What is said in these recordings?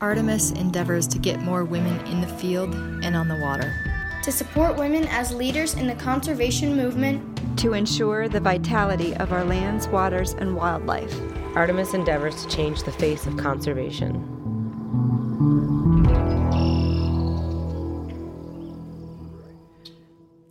Artemis endeavors to get more women in the field and on the water. To support women as leaders in the conservation movement. To ensure the vitality of our lands, waters, and wildlife. Artemis endeavors to change the face of conservation.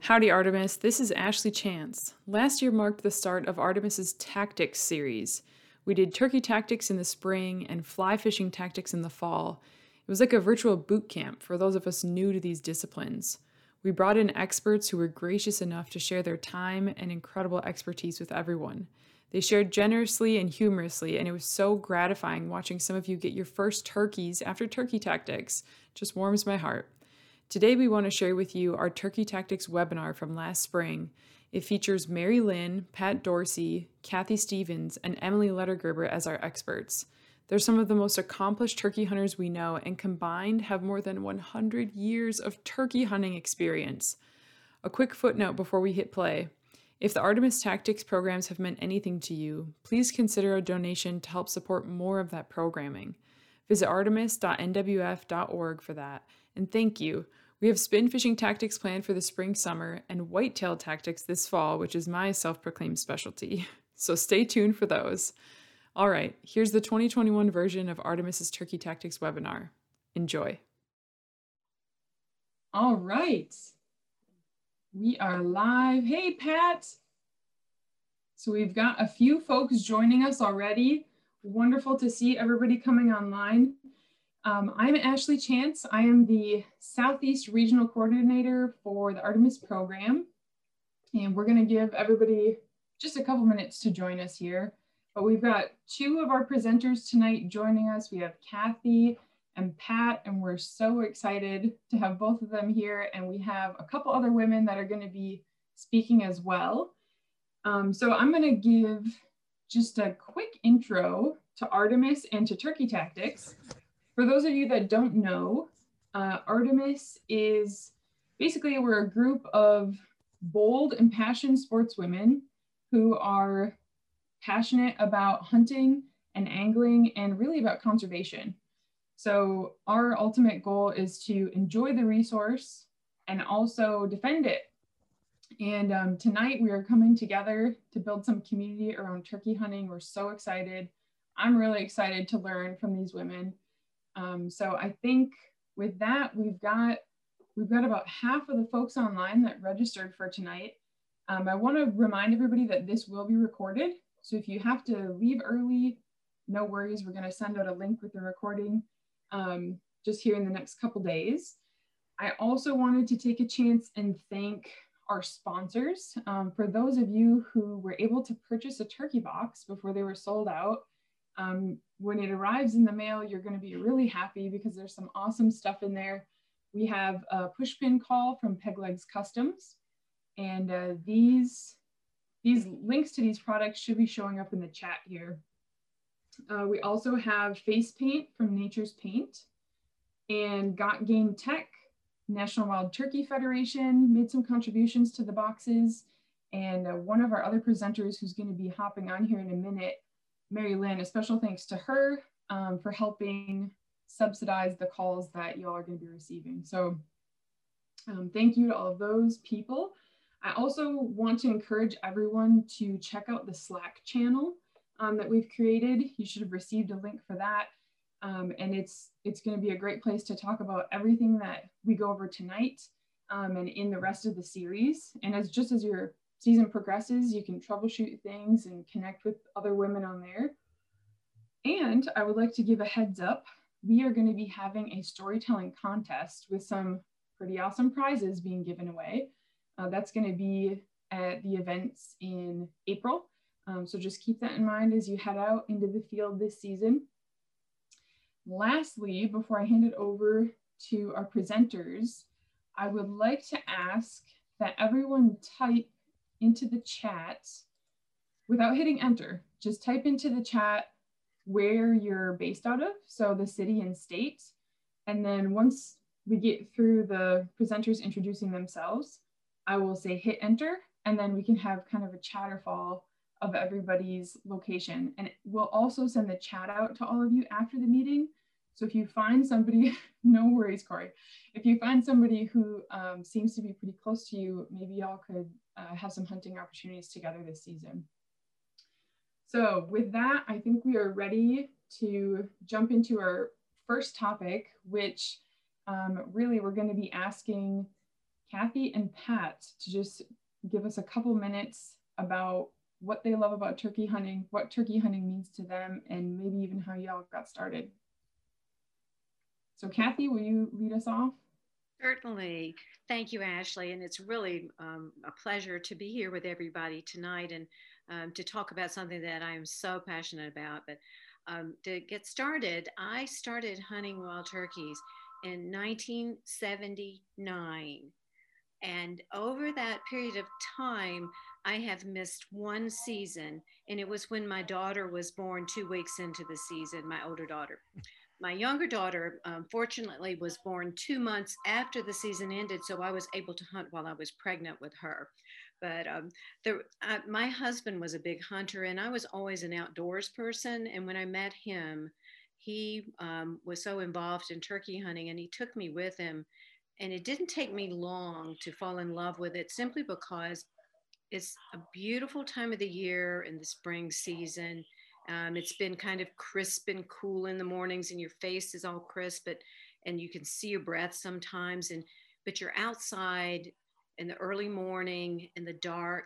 Howdy, Artemis. This is Ashley Chance. Last year marked the start of Artemis's Tactics series. We did turkey tactics in the spring and fly fishing tactics in the fall. It was like a virtual boot camp for those of us new to these disciplines. We brought in experts who were gracious enough to share their time and incredible expertise with everyone. They shared generously and humorously, and it was so gratifying watching some of you get your first turkeys after turkey tactics. Just warms my heart. Today, we want to share with you our Turkey Tactics webinar from last spring. It features Mary Lynn, Patt Dorsey, Kathy Stephens, and Emily Ledergerber as our experts. They're some of the most accomplished turkey hunters we know and combined have more than 100 years of turkey hunting experience. A quick footnote before we hit play. If the Artemis Tactics programs have meant anything to you, please consider a donation to help support more of that programming. Visit artemis.nwf.org for that. And thank you. We have spin fishing tactics planned for the spring summer and whitetail tactics this fall, which is my self proclaimed specialty. So stay tuned for those. All right, here's the 2021 version of Artemis's Turkey Tactics webinar. Enjoy. All right, we are live. Hey, Pat. So we've got a few folks joining us already. Wonderful to see everybody coming online. Um, I'm Ashley Chance. I am the Southeast Regional Coordinator for the Artemis program. And we're gonna give everybody just a couple minutes to join us here. But we've got two of our presenters tonight joining us. We have Kathy and Pat, and we're so excited to have both of them here. And we have a couple other women that are gonna be speaking as well. Um, so I'm gonna give just a quick intro to Artemis and to Turkey Tactics. For those of you that don't know, uh, Artemis is basically we're a group of bold, impassioned sportswomen who are passionate about hunting and angling and really about conservation. So our ultimate goal is to enjoy the resource and also defend it. And um, tonight we are coming together to build some community around turkey hunting. We're so excited. I'm really excited to learn from these women um, so I think with that, we've got we've got about half of the folks online that registered for tonight. Um, I want to remind everybody that this will be recorded. So if you have to leave early, no worries. We're going to send out a link with the recording um, just here in the next couple days. I also wanted to take a chance and thank our sponsors. Um, for those of you who were able to purchase a turkey box before they were sold out, um, when it arrives in the mail, you're going to be really happy because there's some awesome stuff in there. We have a pushpin call from Peglegs Customs, and uh, these these links to these products should be showing up in the chat here. Uh, we also have face paint from Nature's Paint and Got Game Tech, National Wild Turkey Federation made some contributions to the boxes. And uh, one of our other presenters who's going to be hopping on here in a minute Mary Lynn, a special thanks to her um, for helping subsidize the calls that y'all are going to be receiving. So um, thank you to all of those people. I also want to encourage everyone to check out the Slack channel um, that we've created. You should have received a link for that. Um, and it's, it's going to be a great place to talk about everything that we go over tonight um, and in the rest of the series. And as just as you're season progresses, you can troubleshoot things and connect with other women on there. And I would like to give a heads up. We are going to be having a storytelling contest with some pretty awesome prizes being given away. Uh, that's going to be at the events in April. Um, so just keep that in mind as you head out into the field this season. Lastly, before I hand it over to our presenters, I would like to ask that everyone type into the chat without hitting enter. Just type into the chat where you're based out of, so the city and state. And then once we get through the presenters introducing themselves, I will say hit enter, and then we can have kind of a chatterfall of everybody's location. And we'll also send the chat out to all of you after the meeting. So if you find somebody, no worries, Corey. If you find somebody who um, seems to be pretty close to you, maybe y'all could uh, have some hunting opportunities together this season. So with that, I think we are ready to jump into our first topic, which um, really we're going to be asking Kathy and Pat to just give us a couple minutes about what they love about turkey hunting, what turkey hunting means to them, and maybe even how y'all got started. So Kathy, will you lead us off? Certainly. Thank you, Ashley. And it's really um, a pleasure to be here with everybody tonight and um, to talk about something that I'm so passionate about. But um, to get started, I started hunting wild turkeys in 1979. And over that period of time, I have missed one season, and it was when my daughter was born two weeks into the season, my older daughter. My younger daughter, um, fortunately, was born two months after the season ended, so I was able to hunt while I was pregnant with her. But um, the, uh, my husband was a big hunter, and I was always an outdoors person. And when I met him, he um, was so involved in turkey hunting, and he took me with him. And it didn't take me long to fall in love with it simply because it's a beautiful time of the year in the spring season. Um, it's been kind of crisp and cool in the mornings, and your face is all crisp, but and you can see your breath sometimes. And but you're outside in the early morning in the dark,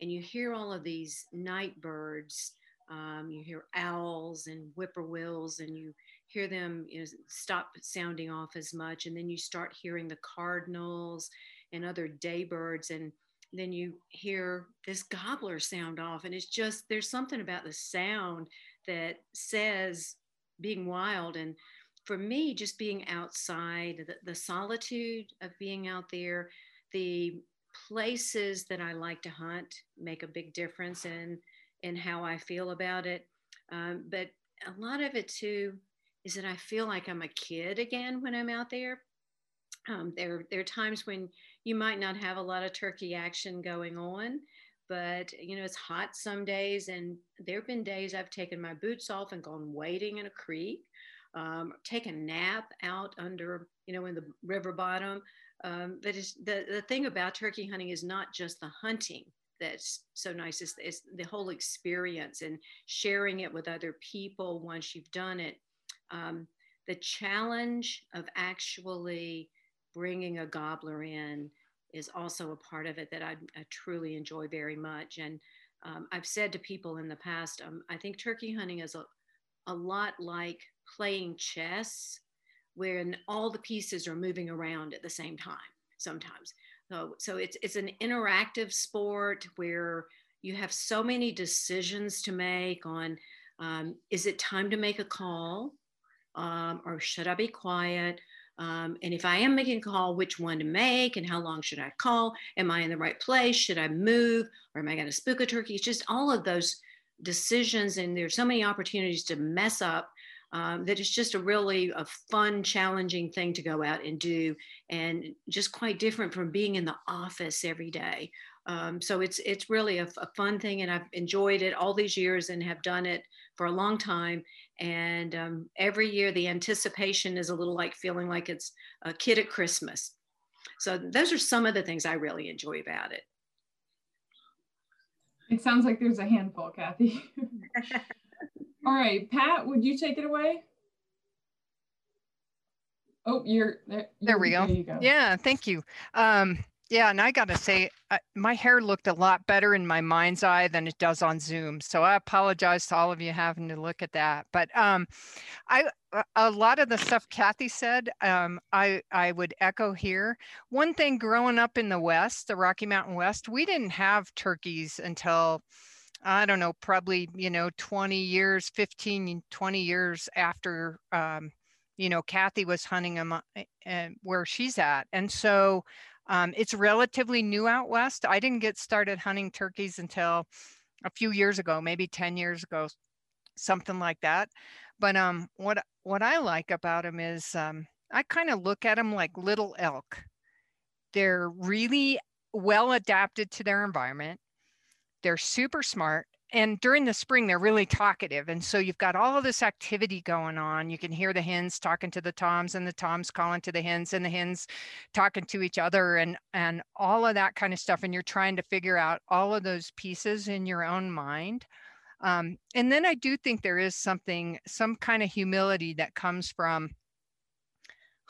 and you hear all of these night birds. Um, you hear owls and whippoorwills, and you hear them you know, stop sounding off as much, and then you start hearing the cardinals and other day birds and then you hear this gobbler sound off and it's just there's something about the sound that says being wild. And for me just being outside the, the solitude of being out there the places that i like to hunt make a big difference in in how i feel about it. Um, but a lot of it too is that i feel like i'm a kid again when i'm out there. Um, there, there are times when you might not have a lot of turkey action going on, but you know it's hot some days, and there have been days I've taken my boots off and gone wading in a creek, um, take a nap out under you know in the river bottom. Um, that is the the thing about turkey hunting is not just the hunting that's so nice is the whole experience and sharing it with other people once you've done it. Um, the challenge of actually bringing a gobbler in is also a part of it that I, I truly enjoy very much. And um, I've said to people in the past, um, I think turkey hunting is a, a lot like playing chess, when all the pieces are moving around at the same time sometimes. So, so it's, it's an interactive sport where you have so many decisions to make on um, is it time to make a call um, or should I be quiet? Um, and if I am making a call, which one to make and how long should I call? Am I in the right place? Should I move or am I going to spook a turkey? It's just all of those decisions. And there's so many opportunities to mess up um, that it's just a really a fun, challenging thing to go out and do, and just quite different from being in the office every day. Um, so it's it's really a, a, fun thing, and I've enjoyed it all these years and have done it for a long time. And um, every year, the anticipation is a little like feeling like it's a kid at Christmas. So those are some of the things I really enjoy about it. It sounds like there's a handful, Kathy. All right, Pat, would you take it away? Oh, you're there. There we go. There go. Yeah, thank you. Um, yeah, and I got to say, uh, my hair looked a lot better in my mind's eye than it does on Zoom. So I apologize to all of you having to look at that. But um, I a lot of the stuff Kathy said, um, I I would echo here. One thing, growing up in the West, the Rocky Mountain West, we didn't have turkeys until I don't know, probably you know 20 years, 15, 20 years after. Um, you know, Kathy was hunting them uh, where she's at. And so um, it's relatively new out west. I didn't get started hunting turkeys until a few years ago, maybe 10 years ago, something like that. But um, what what I like about them is um, I kind of look at them like little elk. They're really well adapted to their environment. They're super smart and during the spring, they're really talkative. And so you've got all of this activity going on. You can hear the hens talking to the toms and the toms calling to the hens and the hens talking to each other and, and all of that kind of stuff. And you're trying to figure out all of those pieces in your own mind. Um, and then I do think there is something, some kind of humility that comes from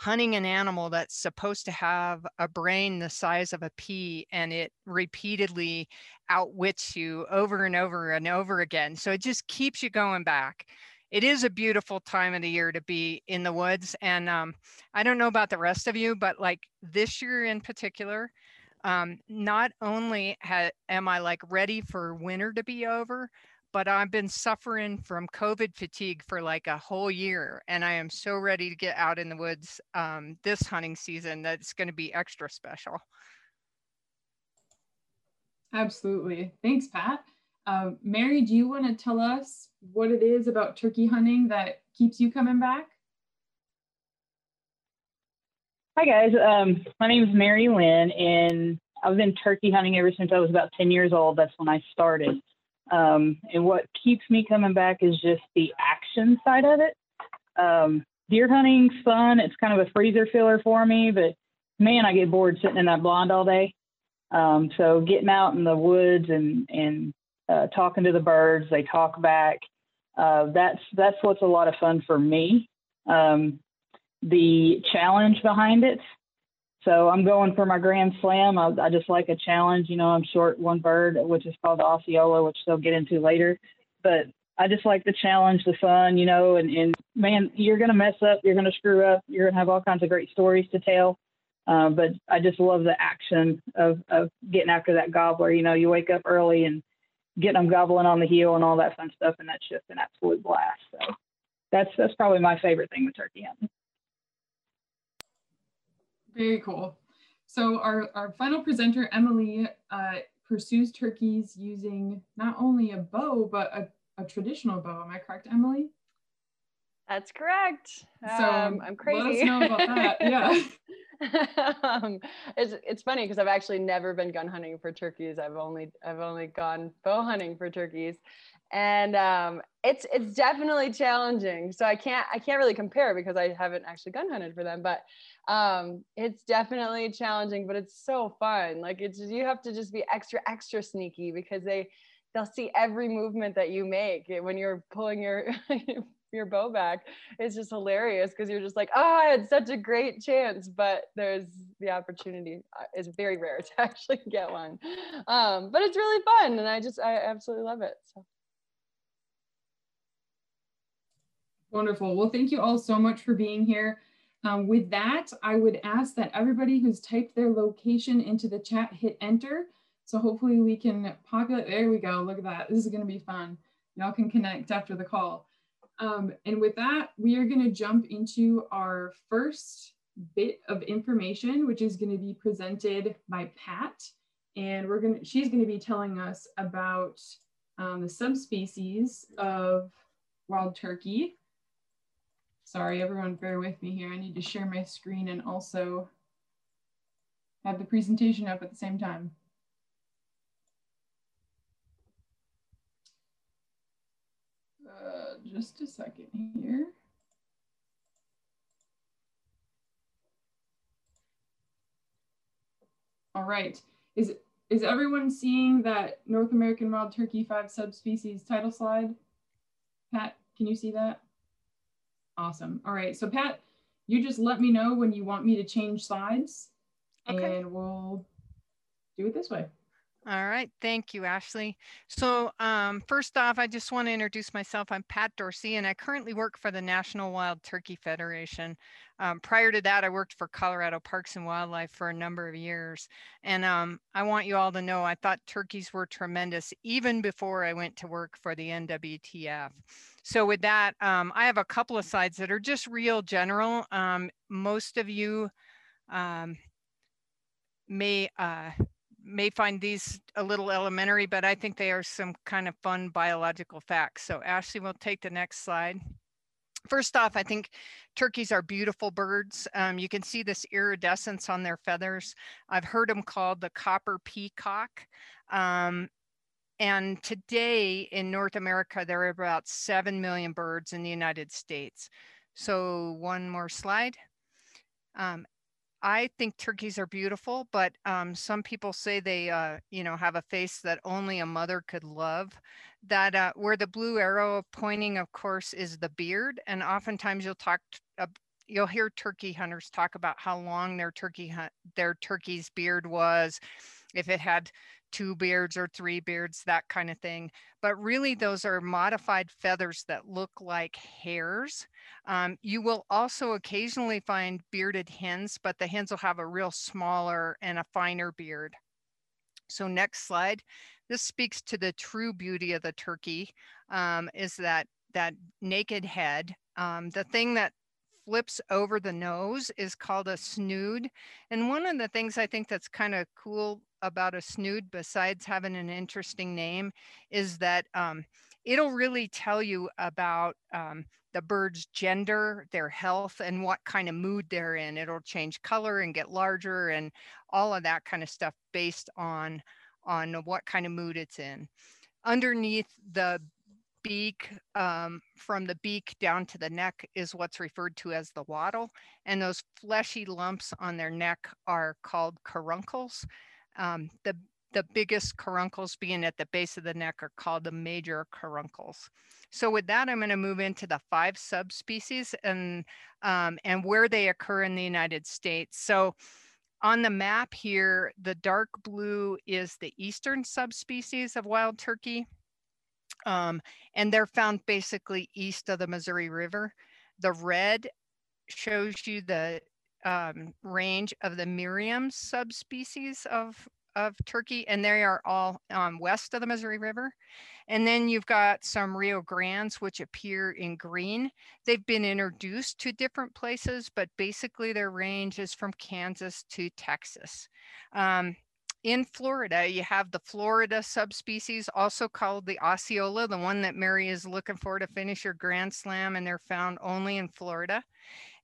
hunting an animal that's supposed to have a brain the size of a pea and it repeatedly outwits you over and over and over again. So it just keeps you going back. It is a beautiful time of the year to be in the woods. And um, I don't know about the rest of you, but like this year in particular, um, not only ha- am I like ready for winter to be over, but I've been suffering from COVID fatigue for like a whole year, and I am so ready to get out in the woods um, this hunting season that it's going to be extra special. Absolutely. Thanks, Pat. Uh, Mary, do you want to tell us what it is about turkey hunting that keeps you coming back? Hi, guys. Um, my name is Mary Lynn, and I've been turkey hunting ever since I was about 10 years old. That's when I started. Um, and what keeps me coming back is just the action side of it. Um, deer hunting's fun. It's kind of a freezer filler for me, but man, I get bored sitting in that blind all day. Um, so getting out in the woods and and uh, talking to the birds, they talk back. Uh, that's that's what's a lot of fun for me. Um, the challenge behind it so I'm going for my Grand Slam. I, I just like a challenge. You know, I'm short one bird, which is called the Osceola, which they'll get into later. But I just like the challenge, the fun, you know, and, and man, you're going to mess up, you're going to screw up, you're going to have all kinds of great stories to tell. Uh, but I just love the action of, of getting after that gobbler. You know, you wake up early and getting them gobbling on the heel and all that fun stuff, and that's just an absolute blast. So that's that's probably my favorite thing with turkey hunting. Very cool. So our, our final presenter, Emily, uh, pursues turkeys using not only a bow, but a, a traditional bow. Am I correct, Emily? That's correct. So um, I'm crazy. Let us know about that. Yeah. um, it's it's funny because I've actually never been gun hunting for turkeys. I've only I've only gone bow hunting for turkeys, and um, it's it's definitely challenging. So I can't I can't really compare because I haven't actually gun hunted for them. But um, it's definitely challenging, but it's so fun. Like it's you have to just be extra extra sneaky because they they'll see every movement that you make when you're pulling your your bow back. It's just hilarious because you're just like, oh, I had such a great chance, but there's the opportunity uh, is very rare to actually get one. Um, but it's really fun, and I just I absolutely love it. So. Wonderful. Well, thank you all so much for being here. Um, with that, I would ask that everybody who's typed their location into the chat hit enter. So hopefully we can populate, there we go, look at that. This is gonna be fun. Y'all can connect after the call. Um, and with that, we are gonna jump into our first bit of information, which is gonna be presented by Pat. And we're gonna, she's gonna be telling us about um, the subspecies of wild turkey Sorry, everyone, bear with me here. I need to share my screen and also have the presentation up at the same time. Uh, just a second here. All right. Is, is everyone seeing that North American wild turkey five subspecies title slide? Pat, can you see that? Awesome. All right. So Pat, you just let me know when you want me to change slides okay. and we'll do it this way. All right, thank you, Ashley. So um, first off, I just want to introduce myself. I'm Patt Dorsey, and I currently work for the National Wild Turkey Federation. Um, prior to that, I worked for Colorado Parks and Wildlife for a number of years. And um, I want you all to know I thought turkeys were tremendous even before I went to work for the NWTF. So with that, um, I have a couple of slides that are just real general. Um, most of you um, may uh, may find these a little elementary, but I think they are some kind of fun biological facts. So Ashley will take the next slide. First off, I think turkeys are beautiful birds. Um, you can see this iridescence on their feathers. I've heard them called the copper peacock. Um, and today in North America, there are about 7 million birds in the United States. So one more slide. Um, I think turkeys are beautiful, but um, some people say they, uh, you know, have a face that only a mother could love. That uh, where the blue arrow pointing, of course, is the beard, and oftentimes you'll talk, uh, you'll hear turkey hunters talk about how long their turkey hunt, their turkey's beard was, if it had two beards or three beards, that kind of thing. But really, those are modified feathers that look like hairs. Um, you will also occasionally find bearded hens, but the hens will have a real smaller and a finer beard. So next slide. This speaks to the true beauty of the turkey, um, is that, that naked head. Um, the thing that flips over the nose is called a snood. And one of the things I think that's kind of cool about a snood, besides having an interesting name, is that um, it'll really tell you about um, the bird's gender, their health, and what kind of mood they're in. It'll change color and get larger and all of that kind of stuff based on, on what kind of mood it's in. Underneath the beak, um, from the beak down to the neck is what's referred to as the wattle. And those fleshy lumps on their neck are called caruncles. Um, the, the biggest caruncles being at the base of the neck are called the major caruncles. So with that, I'm going to move into the five subspecies and, um, and where they occur in the United States. So on the map here, the dark blue is the eastern subspecies of wild turkey. Um, and they're found basically east of the Missouri River. The red shows you the um, range of the Merriam subspecies of, of turkey, and they are all um, west of the Missouri River. And then you've got some Rio Grandes, which appear in green. They've been introduced to different places, but basically their range is from Kansas to Texas. Um, in Florida, you have the Florida subspecies, also called the Osceola, the one that Mary is looking for to finish her Grand Slam, and they're found only in Florida.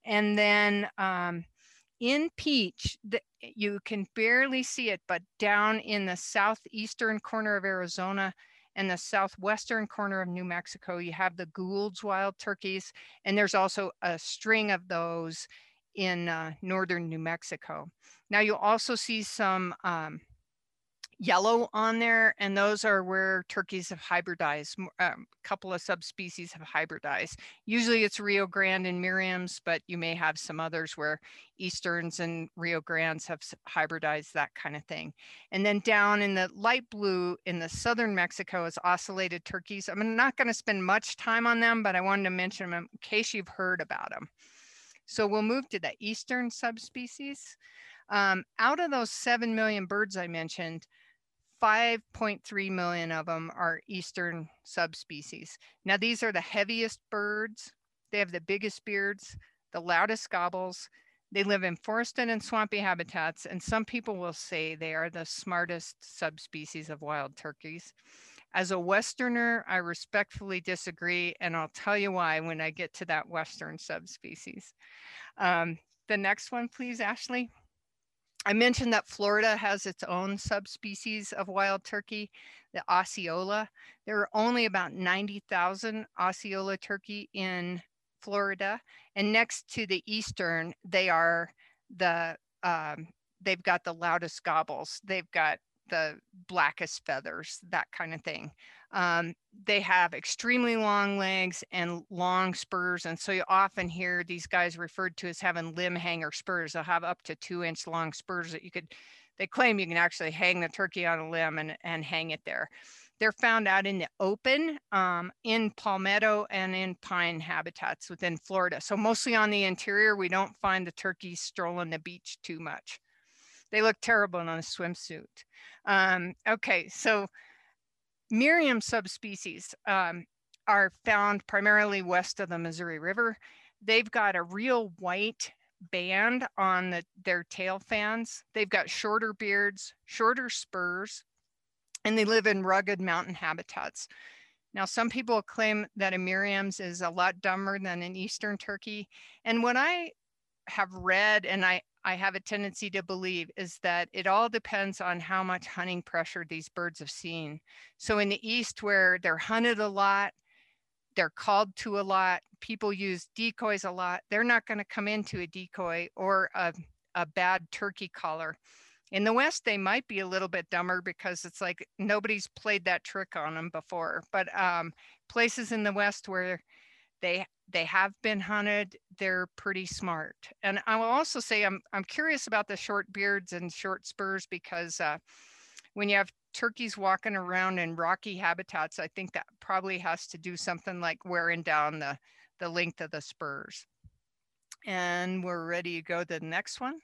And then um, in Peach, the, you can barely see it, but down in the southeastern corner of Arizona and the southwestern corner of New Mexico, you have the Gould's wild turkeys, and there's also a string of those in uh, northern New Mexico. Now you'll also see some um, yellow on there, and those are where turkeys have hybridized. A um, couple of subspecies have hybridized. Usually it's Rio Grande and Merriam's, but you may have some others where Easterns and Rio Grandes have hybridized, that kind of thing. And then down in the light blue in the southern Mexico is ocellated turkeys. I'm not going to spend much time on them, but I wanted to mention them in case you've heard about them. So we'll move to the eastern subspecies. Um, out of those 7 million birds I mentioned, 5.3 million of them are eastern subspecies. Now, these are the heaviest birds. They have the biggest beards, the loudest gobbles. They live in forested and swampy habitats, and some people will say they are the smartest subspecies of wild turkeys. As a Westerner, I respectfully disagree, and I'll tell you why when I get to that Western subspecies. Um, the next one, please, Ashley. I mentioned that Florida has its own subspecies of wild turkey, the Osceola. There are only about 90,000 Osceola turkey in Florida. And next to the eastern, they are the, um, they've got the loudest gobbles. They've got the blackest feathers, that kind of thing. Um, they have extremely long legs and long spurs. And so you often hear these guys referred to as having limb hanger spurs. They'll have up to two inch long spurs that you could, they claim you can actually hang the turkey on a limb and, and hang it there. They're found out in the open, um, in palmetto and in pine habitats within Florida. So mostly on the interior, we don't find the turkeys strolling the beach too much. They look terrible in a swimsuit. Um, okay, so Merriam subspecies um, are found primarily west of the Missouri River. They've got a real white band on the, their tail fans. They've got shorter beards, shorter spurs, and they live in rugged mountain habitats. Now, some people claim that a Merriam's is a lot dumber than an Eastern turkey. And what I have read and I, I have a tendency to believe is that it all depends on how much hunting pressure these birds have seen. So in the East, where they're hunted a lot, they're called to a lot, people use decoys a lot, they're not going to come into a decoy or a, a bad turkey collar. In the West, they might be a little bit dumber because it's like nobody's played that trick on them before. But um, places in the West where they they have been hunted, they're pretty smart. And I will also say I'm I'm curious about the short beards and short spurs because uh, when you have turkeys walking around in rocky habitats, I think that probably has to do something like wearing down the the length of the spurs. And we're ready to go to the next one.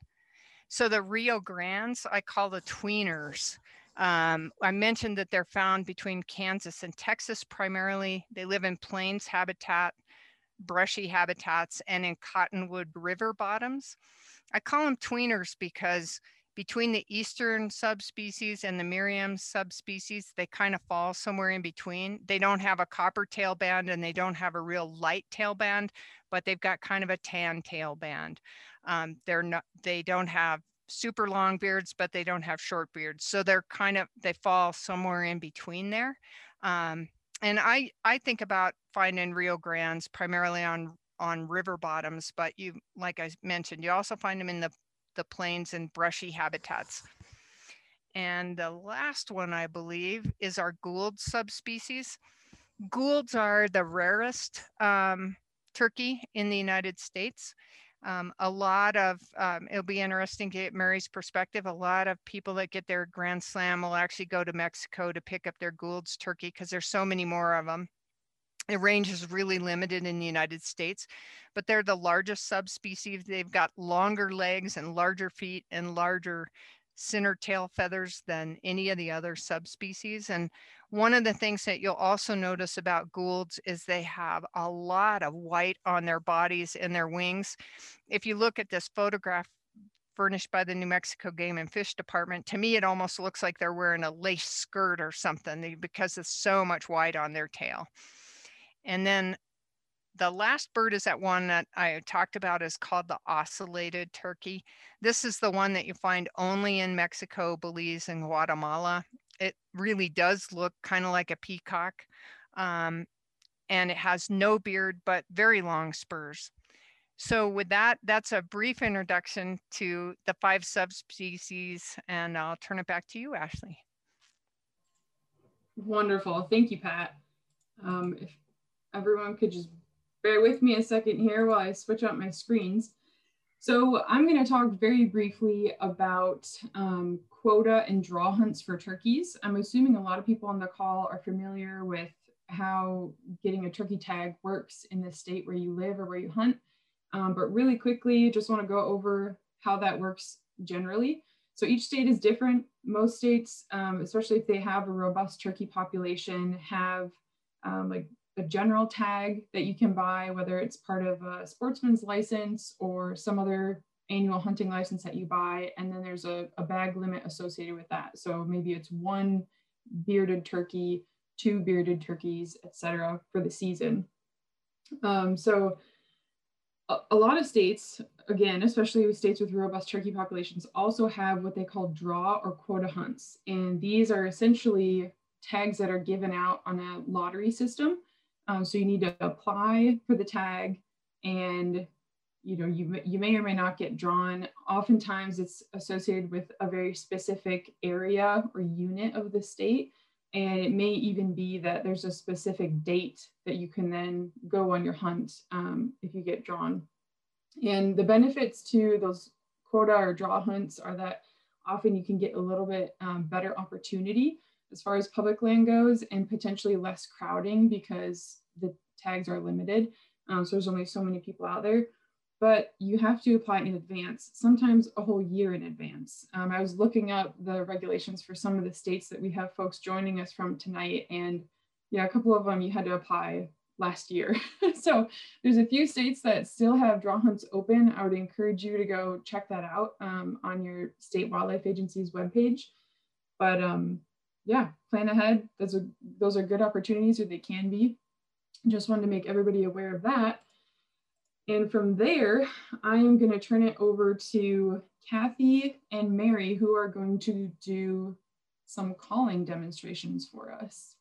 So the Rio Grandes, I call the tweeners. Um, I mentioned that they're found between Kansas and Texas primarily. They live in plains habitat, brushy habitats, and in cottonwood river bottoms. I call them tweeners because between the eastern subspecies and the Merriam subspecies, they kind of fall somewhere in between. They don't have a copper tail band and they don't have a real light tail band, but they've got kind of a tan tail band. Um, they're not, they don't have super long beards, but they don't have short beards. So they're kind of, they fall somewhere in between there. Um, and I, I think about finding Rio Grandes primarily on, on river bottoms, but you, like I mentioned, you also find them in the, the plains and brushy habitats. And the last one, I believe, is our Gould subspecies. Goulds are the rarest um, turkey in the United States. Um, a lot of, um, it'll be interesting to get Mary's perspective. A lot of people that get their Grand Slam will actually go to Mexico to pick up their Gould's turkey because there's so many more of them. The range is really limited in the United States, but they're the largest subspecies. They've got longer legs and larger feet and larger center tail feathers than any of the other subspecies. And one of the things that you'll also notice about Goulds is they have a lot of white on their bodies and their wings. If you look at this photograph furnished by the New Mexico Game and Fish Department, to me, it almost looks like they're wearing a lace skirt or something eh, because there's so much white on their tail. And then the last bird is that one that I talked about is called the ocellated turkey. This is the one that you find only in Mexico, Belize, and Guatemala. It really does look kind of like a peacock. Um, and it has no beard, but very long spurs. So with that, that's a brief introduction to the five subspecies, and I'll turn it back to you, Ashley. Wonderful. Thank you, Pat. Um, if everyone could just bear with me a second here while I switch out my screens. So I'm going to talk very briefly about um, quota and draw hunts for turkeys. I'm assuming a lot of people on the call are familiar with how getting a turkey tag works in the state where you live or where you hunt. Um, but really quickly, just want to go over how that works generally. So each state is different. Most states, um, especially if they have a robust turkey population, have um, like a general tag that you can buy, whether it's part of a sportsman's license or some other annual hunting license that you buy. And then there's a, a bag limit associated with that. So maybe it's one bearded turkey, two bearded turkeys, etc. for the season. Um, so a, a lot of states, again, especially with states with robust turkey populations, also have what they call draw or quota hunts. And these are essentially tags that are given out on a lottery system. Um, so you need to apply for the tag and you know you, you may or may not get drawn. Oftentimes it's associated with a very specific area or unit of the state. And it may even be that there's a specific date that you can then go on your hunt um, if you get drawn. And the benefits to those quota or draw hunts are that often you can get a little bit um, better opportunity as far as public land goes and potentially less crowding because the tags are limited. Um, so there's only so many people out there, but you have to apply in advance, sometimes a whole year in advance. Um, I was looking up the regulations for some of the states that we have folks joining us from tonight and yeah, a couple of them you had to apply last year. so there's a few states that still have draw hunts open. I would encourage you to go check that out um, on your state wildlife agency's webpage. But um, yeah, plan ahead. Those are those are good opportunities, or they can be. Just wanted to make everybody aware of that. And from there, I am going to turn it over to Kathy and Mary, who are going to do some calling demonstrations for us.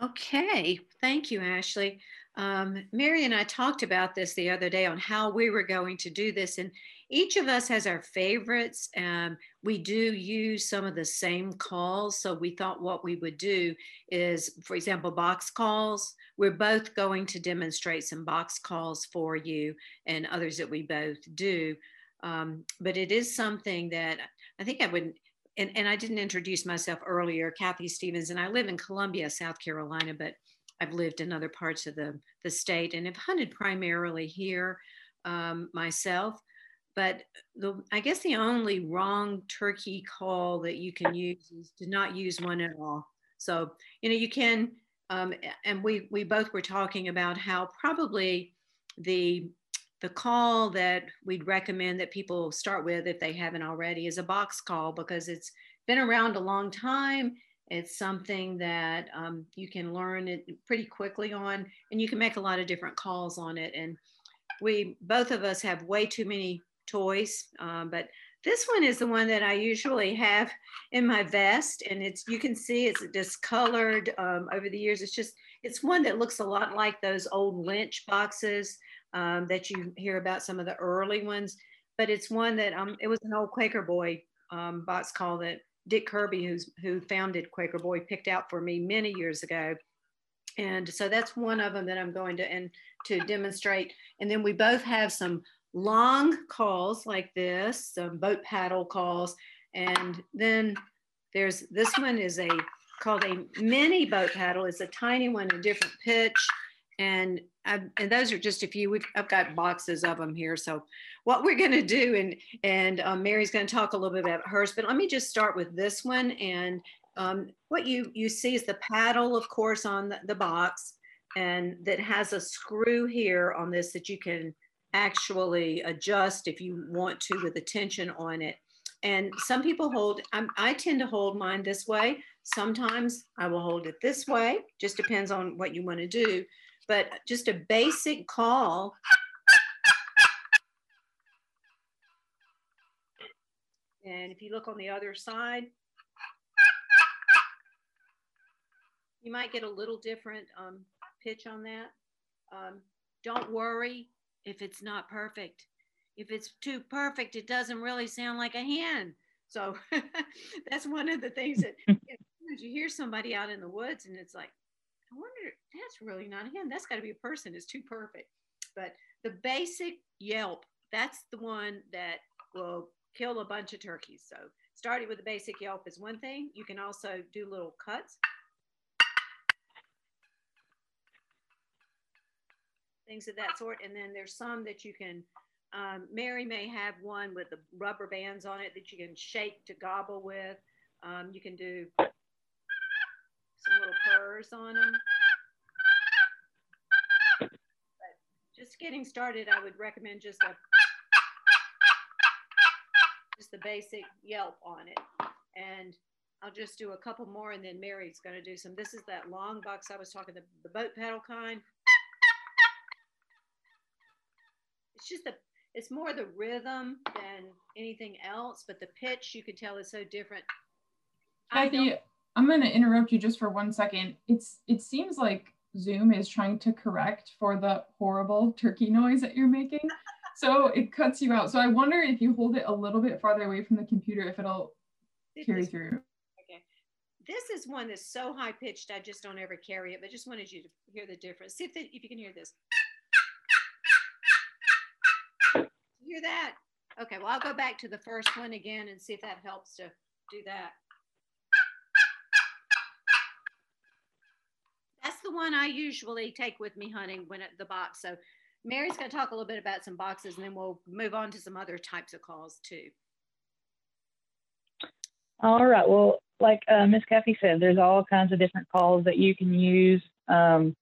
Okay, thank you, Ashley. Um, Mary and I talked about this the other day on how we were going to do this, and each of us has our favorites. Um, we do use some of the same calls, so we thought what we would do is, for example, box calls. We're both going to demonstrate some box calls for you and others that we both do. Um, but it is something that I think I would and, and I didn't introduce myself earlier, Kathy Stephens, and I live in Columbia, South Carolina, but I've lived in other parts of the, the state and have hunted primarily here um, myself. But the, I guess the only wrong turkey call that you can use is to not use one at all. So, you know, you can, um, and we, we both were talking about how probably the the call that we'd recommend that people start with if they haven't already is a box call because it's been around a long time. It's something that um, you can learn it pretty quickly on, and you can make a lot of different calls on it. And we both of us have way too many toys, um, but this one is the one that I usually have in my vest, and it's you can see it's discolored um, over the years. It's just it's one that looks a lot like those old Lynch boxes um, that you hear about some of the early ones, but it's one that um, it was an old Quaker Boy um, box call that Dick Kirby, who's who founded Quaker Boy, picked out for me many years ago. And so that's one of them that I'm going to and to demonstrate. And then we both have some long calls like this, some boat paddle calls. And then there's this one is a called a mini boat paddle. It's a tiny one, a different pitch. And I've, and those are just a few. We've, I've got boxes of them here. So what we're going to do, and and um, Mary's going to talk a little bit about hers, but let me just start with this one. And um, what you you see is the paddle, of course, on the, the box, and that has a screw here on this that you can actually adjust if you want to with the tension on it. And some people hold, I'm, I tend to hold mine this way. Sometimes I will hold it this way, just depends on what you want to do but just a basic call. And if you look on the other side, you might get a little different um, pitch on that. Um, don't worry if it's not perfect. If it's too perfect, it doesn't really sound like a hen. So that's one of the things that you, know, you hear somebody out in the woods and it's like, I wonder, that's really not him. That's got to be a person. It's too perfect. But the basic Yelp, that's the one that will kill a bunch of turkeys. So starting with the basic Yelp is one thing. You can also do little cuts. Things of that sort. And then there's some that you can, um, Mary may have one with the rubber bands on it that you can shake to gobble with. Um, you can do some little purrs on them. But just getting started, I would recommend just a just the basic Yelp on it. And I'll just do a couple more and then Mary's going to do some. This is that long box I was talking, the, the boat paddle kind. It's just the it's more the rhythm than anything else, but the pitch you can tell is so different. Kathy, I'm going to interrupt you just for one second. It's it seems like Zoom is trying to correct for the horrible turkey noise that you're making. So it cuts you out. So I wonder if you hold it a little bit farther away from the computer, if it'll carry through. Okay. This is one that's so high pitched, I just don't ever carry it, but just wanted you to hear the difference. See if, the, if you can hear this. Hear that? Okay, well, I'll go back to the first one again and see if that helps to do that. that's the one I usually take with me hunting when at the box. So Mary's going to talk a little bit about some boxes and then we'll move on to some other types of calls too. All right. Well, like uh, Miss Kathy said, there's all kinds of different calls that you can use, um,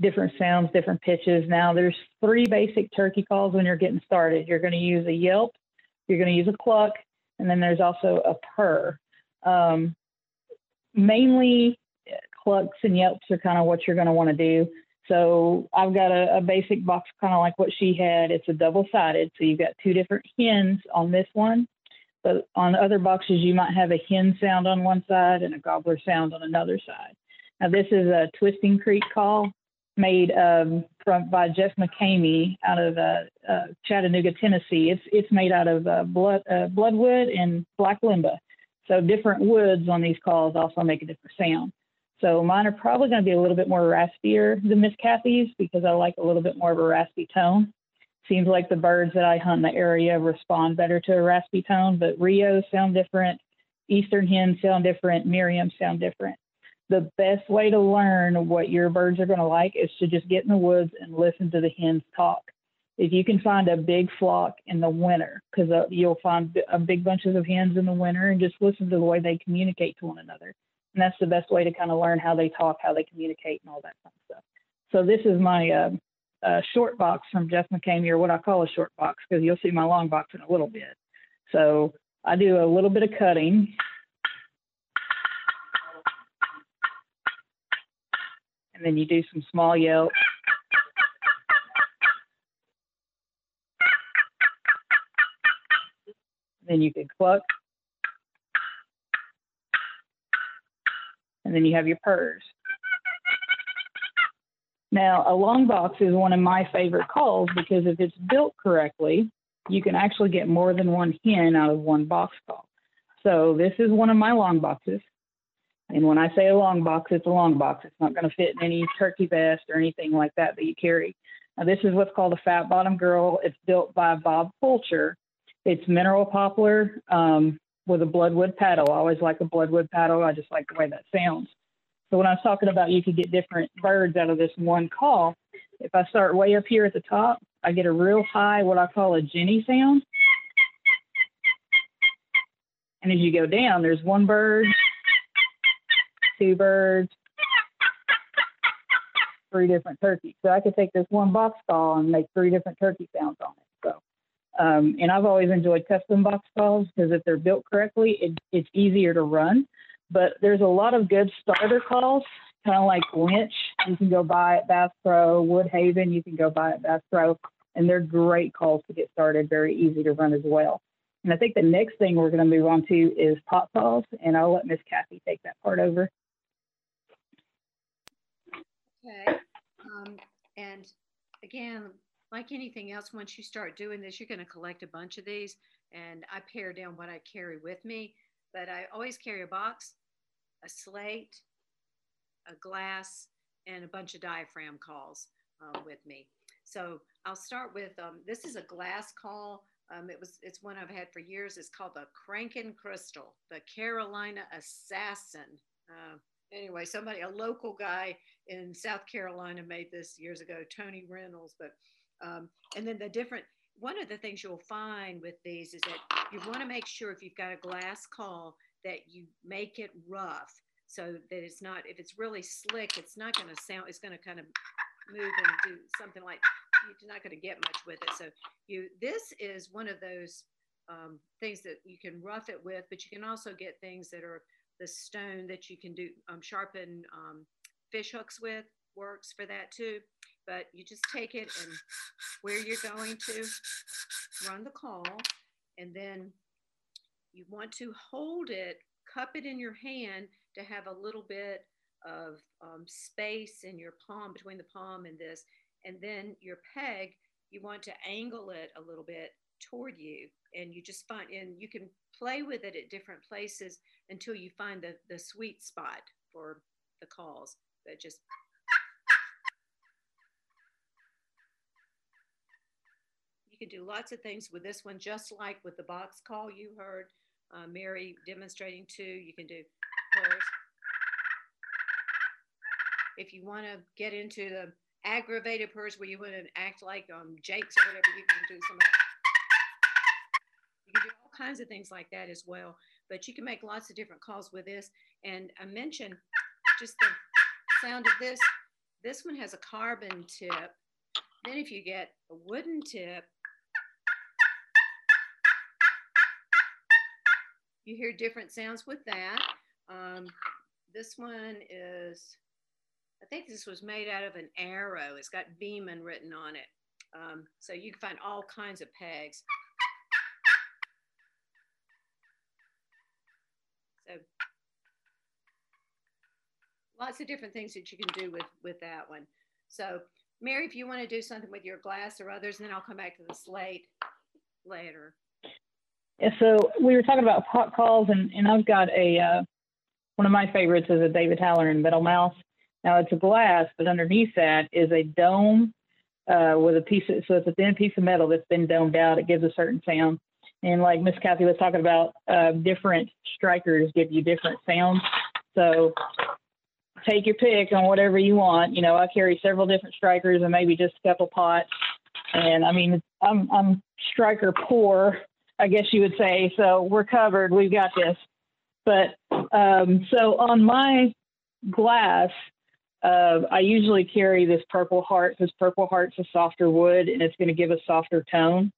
different sounds, different pitches. Now, there's three basic turkey calls when you're getting started. You're going to use a yelp, you're going to use a cluck, and then there's also a purr. Um, mainly, clucks and yelps are kind of what you're going to want to do. So I've got a, a basic box kind of like what she had. It's a double sided. So you've got two different hens on this one. But on other boxes, you might have a hen sound on one side and a gobbler sound on another side. Now this is a Twisting Creek call made um, from by Jeff McCamey out of uh, uh, Chattanooga, Tennessee. It's it's made out of uh, blood uh, bloodwood and black limba. So different woods on these calls also make a different sound. So mine are probably going to be a little bit more raspier than Miss Kathy's because I like a little bit more of a raspy tone. Seems like the birds that I hunt in the area respond better to a raspy tone, but Rios sound different, Eastern hens sound different, Merriam sound different. The best way to learn what your birds are going to like is to just get in the woods and listen to the hens talk. If you can find a big flock in the winter, because uh, you'll find a big bunches of hens in the winter, and just listen to the way they communicate to one another and that's the best way to kind of learn how they talk, how they communicate, and all that kind of stuff. So this is my uh, uh, short box from Jeff McCamey, or what I call a short box, because you'll see my long box in a little bit. So I do a little bit of cutting. And then you do some small yelps. Then you can cluck. and then you have your purrs. Now, a long box is one of my favorite calls because if it's built correctly, you can actually get more than one hen out of one box call. So this is one of my long boxes. And when I say a long box, it's a long box. It's not going to fit in any turkey vest or anything like that that you carry. Now, this is what's called a fat bottom girl. It's built by Bob Fulcher. It's mineral poplar. Um, with a bloodwood paddle. I always like a bloodwood paddle. I just like the way that sounds. So when I was talking about you could get different birds out of this one call, if I start way up here at the top, I get a real high, what I call a Jenny sound. And as you go down, there's one bird, two birds, three different turkeys. So I could take this one box call and make three different turkey sounds on it. Um, and I've always enjoyed custom box calls because if they're built correctly, it, it's easier to run. But there's a lot of good starter calls, kind of like Lynch. You can go buy at Bass Pro, Woodhaven, you can go buy at Bass Pro, and they're great calls to get started, very easy to run as well. And I think the next thing we're going to move on to is pot calls, and I'll let Miss Kathy take that part over. Okay. Um, and again, like anything else, once you start doing this, you're going to collect a bunch of these. And I pare down what I carry with me. But I always carry a box, a slate, a glass, and a bunch of diaphragm calls uh, with me. So I'll start with um, this is a glass call. Um, it was it's one I've had for years. It's called the Crankin Crystal, the Carolina Assassin. Uh, anyway, somebody, a local guy in South Carolina made this years ago, Tony Reynolds. But um, and then the different, one of the things you'll find with these is that you want to make sure if you've got a glass call that you make it rough so that it's not, if it's really slick, it's not going to sound, it's going to kind of move and do something like, you're not going to get much with it. So you, this is one of those um, things that you can rough it with, but you can also get things that are the stone that you can do um, sharpen um, fish hooks with works for that too. But you just take it and where you're going to run the call, and then you want to hold it, cup it in your hand to have a little bit of um, space in your palm between the palm and this, and then your peg, you want to angle it a little bit toward you, and you just find, and you can play with it at different places until you find the, the sweet spot for the calls. But just You can do lots of things with this one, just like with the box call you heard uh, Mary demonstrating too. You can do purrs. If you want to get into the aggravated purrs where you want to act like um, Jake's or whatever, you can do some. Do all kinds of things like that as well. But you can make lots of different calls with this. And I mentioned just the sound of this. This one has a carbon tip. Then if you get a wooden tip, you hear different sounds with that. Um, this one is I think this was made out of an arrow. It's got Beman written on it. Um, so you can find all kinds of pegs. So lots of different things that you can do with, with that one. So Mary, if you want to do something with your glass or others, then I'll come back to the slate later. Yeah, so we were talking about pot calls, and, and I've got a uh, one of my favorites is a David Halloran Metal Mouse. Now it's a glass, but underneath that is a dome uh, with a piece of so it's a thin piece of metal that's been domed out. It gives a certain sound, and like Miss Kathy was talking about, uh, different strikers give you different sounds. So take your pick on whatever you want. You know, I carry several different strikers and maybe just a couple pots. And I mean, I'm I'm striker poor, I guess you would say. So we're covered. We've got this. But um, so on my glass, uh, I usually carry this Purple Heart because Purple Heart's a softer wood and it's going to give a softer tone.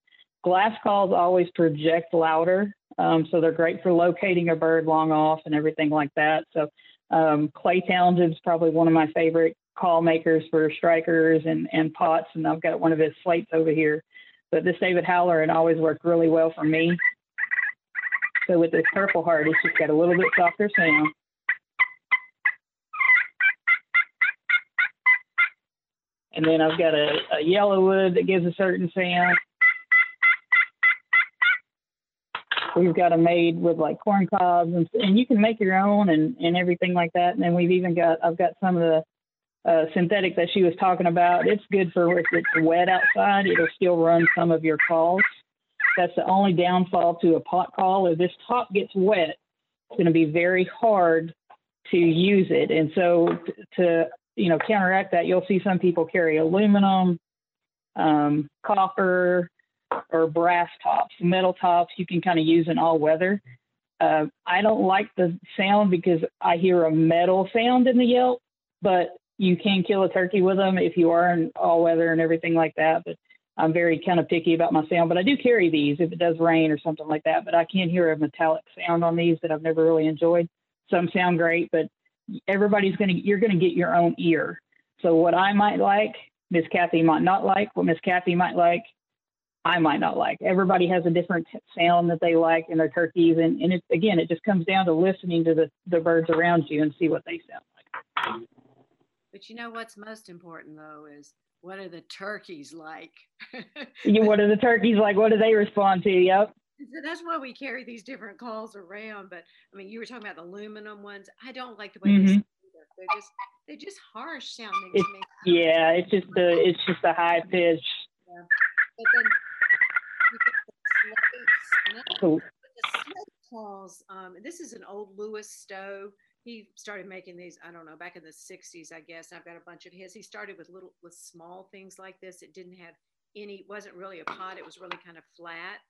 Glass calls always project louder, um, so they're great for locating a bird long off and everything like that. So um, Clay Townsend's probably one of my favorite call makers for strikers and, and pots, and I've got one of his slates over here. But this David Halloran always worked really well for me. So with this Purple Heart, it's just got a little bit softer sound. And then I've got a, a yellow wood that gives a certain sound. We've got them made with like corn cobs and, and you can make your own and, and everything like that. And then we've even got, I've got some of the uh, synthetic that she was talking about. It's good for if it's wet outside, it'll still run some of your calls. That's the only downfall to a pot call. If this top gets wet, it's going to be very hard to use it. And so to, you know, counteract that, you'll see some people carry aluminum, um, copper, or brass tops. Metal tops you can kind of use in all weather. Uh, I don't like the sound because I hear a metal sound in the yelp, but you can kill a turkey with them if you are in all weather and everything like that. But I'm very kind of picky about my sound, but I do carry these if it does rain or something like that. But I can hear a metallic sound on these that I've never really enjoyed. Some sound great, but everybody's going to, you're going to get your own ear. So what I might like, Miss Kathy might not like, what Miss Kathy might like, I might not like. Everybody has a different sound that they like in their turkeys, and, and it, again, it just comes down to listening to the, the birds around you and see what they sound like. But you know what's most important though is what are the turkeys like? what are the turkeys like? What do they respond to? Yep. So that's why we carry these different calls around. But I mean, you were talking about the aluminum ones. I don't like the way mm-hmm. they sound They're just they're just harsh sounding it's, Yeah, it's just the it's just a high pitch. Yeah. But then Cool. The calls, um, this is an old Lewis Stowe. He started making these, I don't know, back in the 60s, I guess. I've got a bunch of his. He started with little, with small things like this. It didn't have any, wasn't really a pot. It was really kind of flat.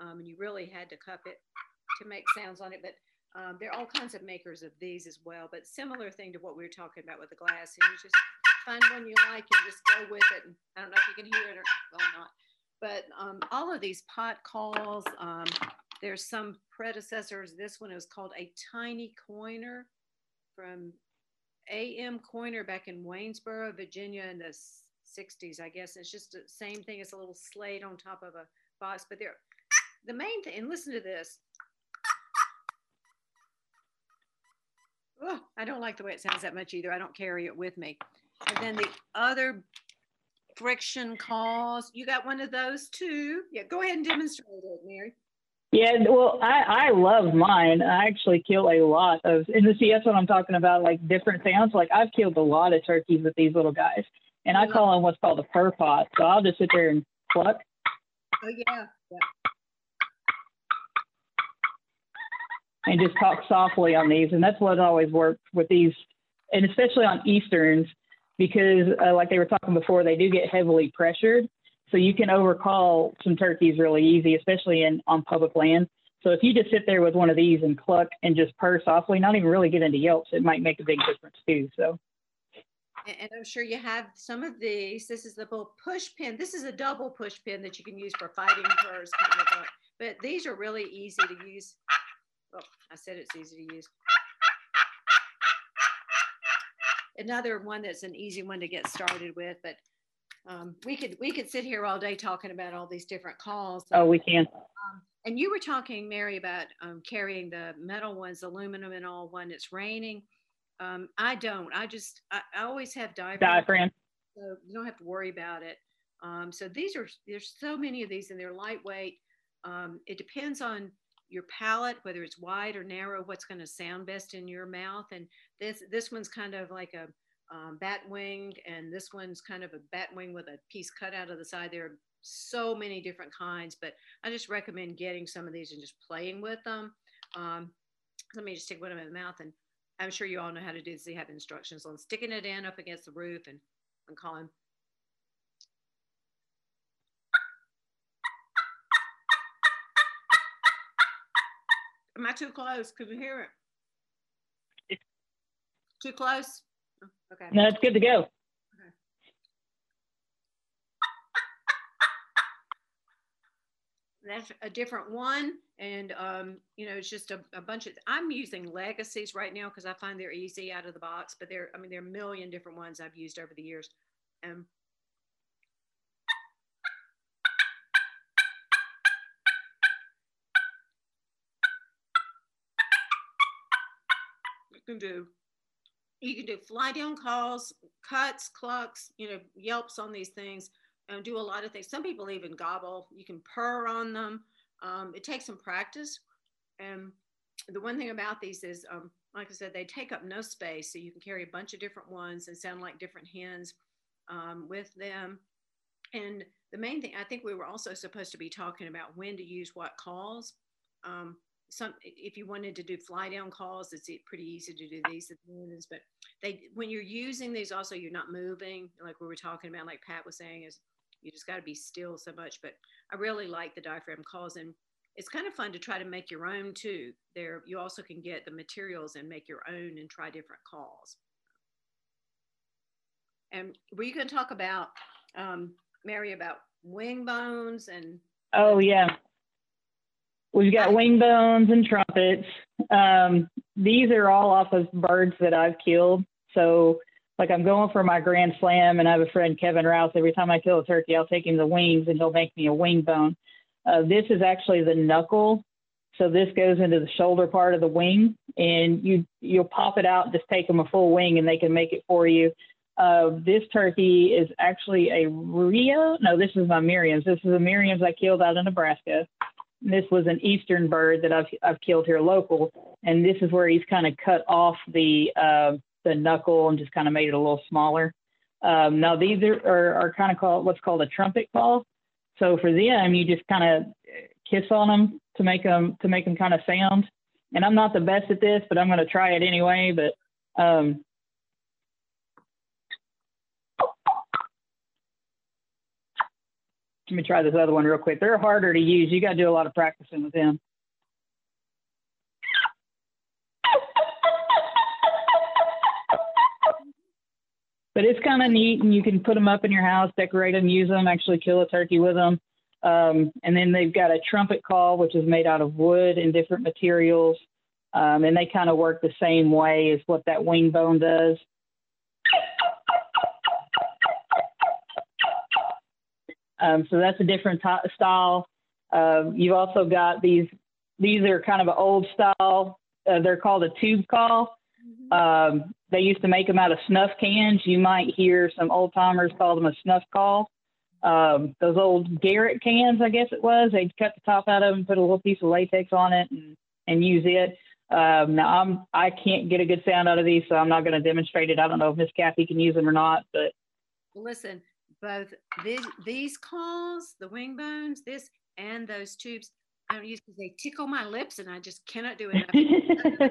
Um, and you really had to cup it to make sounds on it. But um, there are all kinds of makers of these as well. But similar thing to what we were talking about with the glass. And you just find one you like and just go with it. And I don't know if you can hear it or well, not. But um, all of these pot calls, um, there's some predecessors. This one is called a tiny coiner from AM Coiner back in Waynesboro, Virginia in the 60s, I guess. It's just the same thing. It's a little slate on top of a box. But there, the main thing, and listen to this. Oh, I don't like the way it sounds that much either. I don't carry it with me. And then the other friction cause. You got one of those too? Yeah, go ahead and demonstrate it, Mary. Yeah, well, I, I love mine. I actually kill a lot of, and see, that's what I'm talking about, like different sounds. Like I've killed a lot of turkeys with these little guys, and I call them what's called a purr pot. So I'll just sit there and pluck. Oh yeah, yeah. And just talk softly on these, and that's what always works with these, and especially on easterns because, uh, like they were talking before, they do get heavily pressured. So you can overcall some turkeys really easy, especially in on public land. So if you just sit there with one of these and cluck and just purr softly, not even really get into yelps, it might make a big difference too. So. And I'm sure you have some of these. This is the little push pin. This is a double push pin that you can use for fighting purrs. Kind of but these are really easy to use. Oh, I said it's easy to use. Another one that's an easy one to get started with, but um, we could we could sit here all day talking about all these different calls. Oh, we can. Um, and you were talking, Mary, about um, carrying the metal ones, aluminum and all when it's raining. Um, I don't. I just I, I always have diaphragm. Diaphragm. So you don't have to worry about it. Um, so these are there's so many of these and they're lightweight. Um, it depends on your palate, whether it's wide or narrow, what's going to sound best in your mouth. And this this one's kind of like a um, bat wing, and this one's kind of a bat wing with a piece cut out of the side. There are so many different kinds, but I just recommend getting some of these and just playing with them. Um, let me just take one in the mouth, and I'm sure you all know how to do this. They have instructions on sticking it in up against the roof and, and calling. Am I too close? Could you hear it? Too close? Okay. No, it's good to go. that's a different one and um, you know it's just a, a, bunch of i'm using legacies right now because i find they're easy out of the box but there i mean there are a million different ones i've used over the years um, you can do you can do fly down calls cuts clucks you know yelps on these things and do a lot of things. Some people even gobble. You can purr on them. Um, it takes some practice. And the one thing about these is, um, like I said, they take up no space. So you can carry a bunch of different ones and sound like different hens um, with them. And the main thing, I think we were also supposed to be talking about when to use what calls. Um, some, if you wanted to do fly down calls, it's pretty easy to do these but they, when you're using these, also you're not moving, like we were talking about, like Patt was saying, is you just got to be still so much. But I really like the diaphragm calls, and it's kind of fun to try to make your own too. There, you also can get the materials and make your own and try different calls. And were you going to talk about um, Mary about wing bones and? Oh yeah, we've got wing bones and trumpets. Um, these are all off of birds that I've killed. So like I'm going for my grand slam and I have a friend, Kevin Rouse. Every time I kill a turkey, I'll take him the wings and he'll make me a wing bone. Uh, this is actually the knuckle. So this goes into the shoulder part of the wing and you, you'll pop it out, just take them a full wing and they can make it for you. Uh, this turkey is actually a Rio. No, this is my Merriam's. This is a Merriam's I killed out in Nebraska. This was an eastern bird that I've, I've killed here local. And this is where he's kind of cut off the, uh, the knuckle and just kind of made it a little smaller. Um, now these are, are, are kind of called what's called a trumpet call. So for them, you just kind of kiss on them to make them to make them kind of sound. And I'm not the best at this, but I'm going to try it anyway. But um, let me try this other one real quick. They're harder to use. You got to do a lot of practicing with them. but it's kind of neat and you can put them up in your house decorate them use them actually kill a turkey with them um, and then they've got a trumpet call which is made out of wood and different materials um, and they kind of work the same way as what that wing bone does um, so that's a different t- style uh, you've also got these these are kind of an old style uh, they're called a tube call um, they used to make them out of snuff cans. You might hear some old timers call them a snuff call. Um, those old Garrett cans, I guess it was. They'd cut the top out of them, put a little piece of latex on it, and, and use it. Um, now I'm I can't get a good sound out of these, so I'm not going to demonstrate it. I don't know if Miss Kathy can use them or not, but listen, both these, these calls, the wing bones, this and those tubes, I don't use because they tickle my lips, and I just cannot do enough.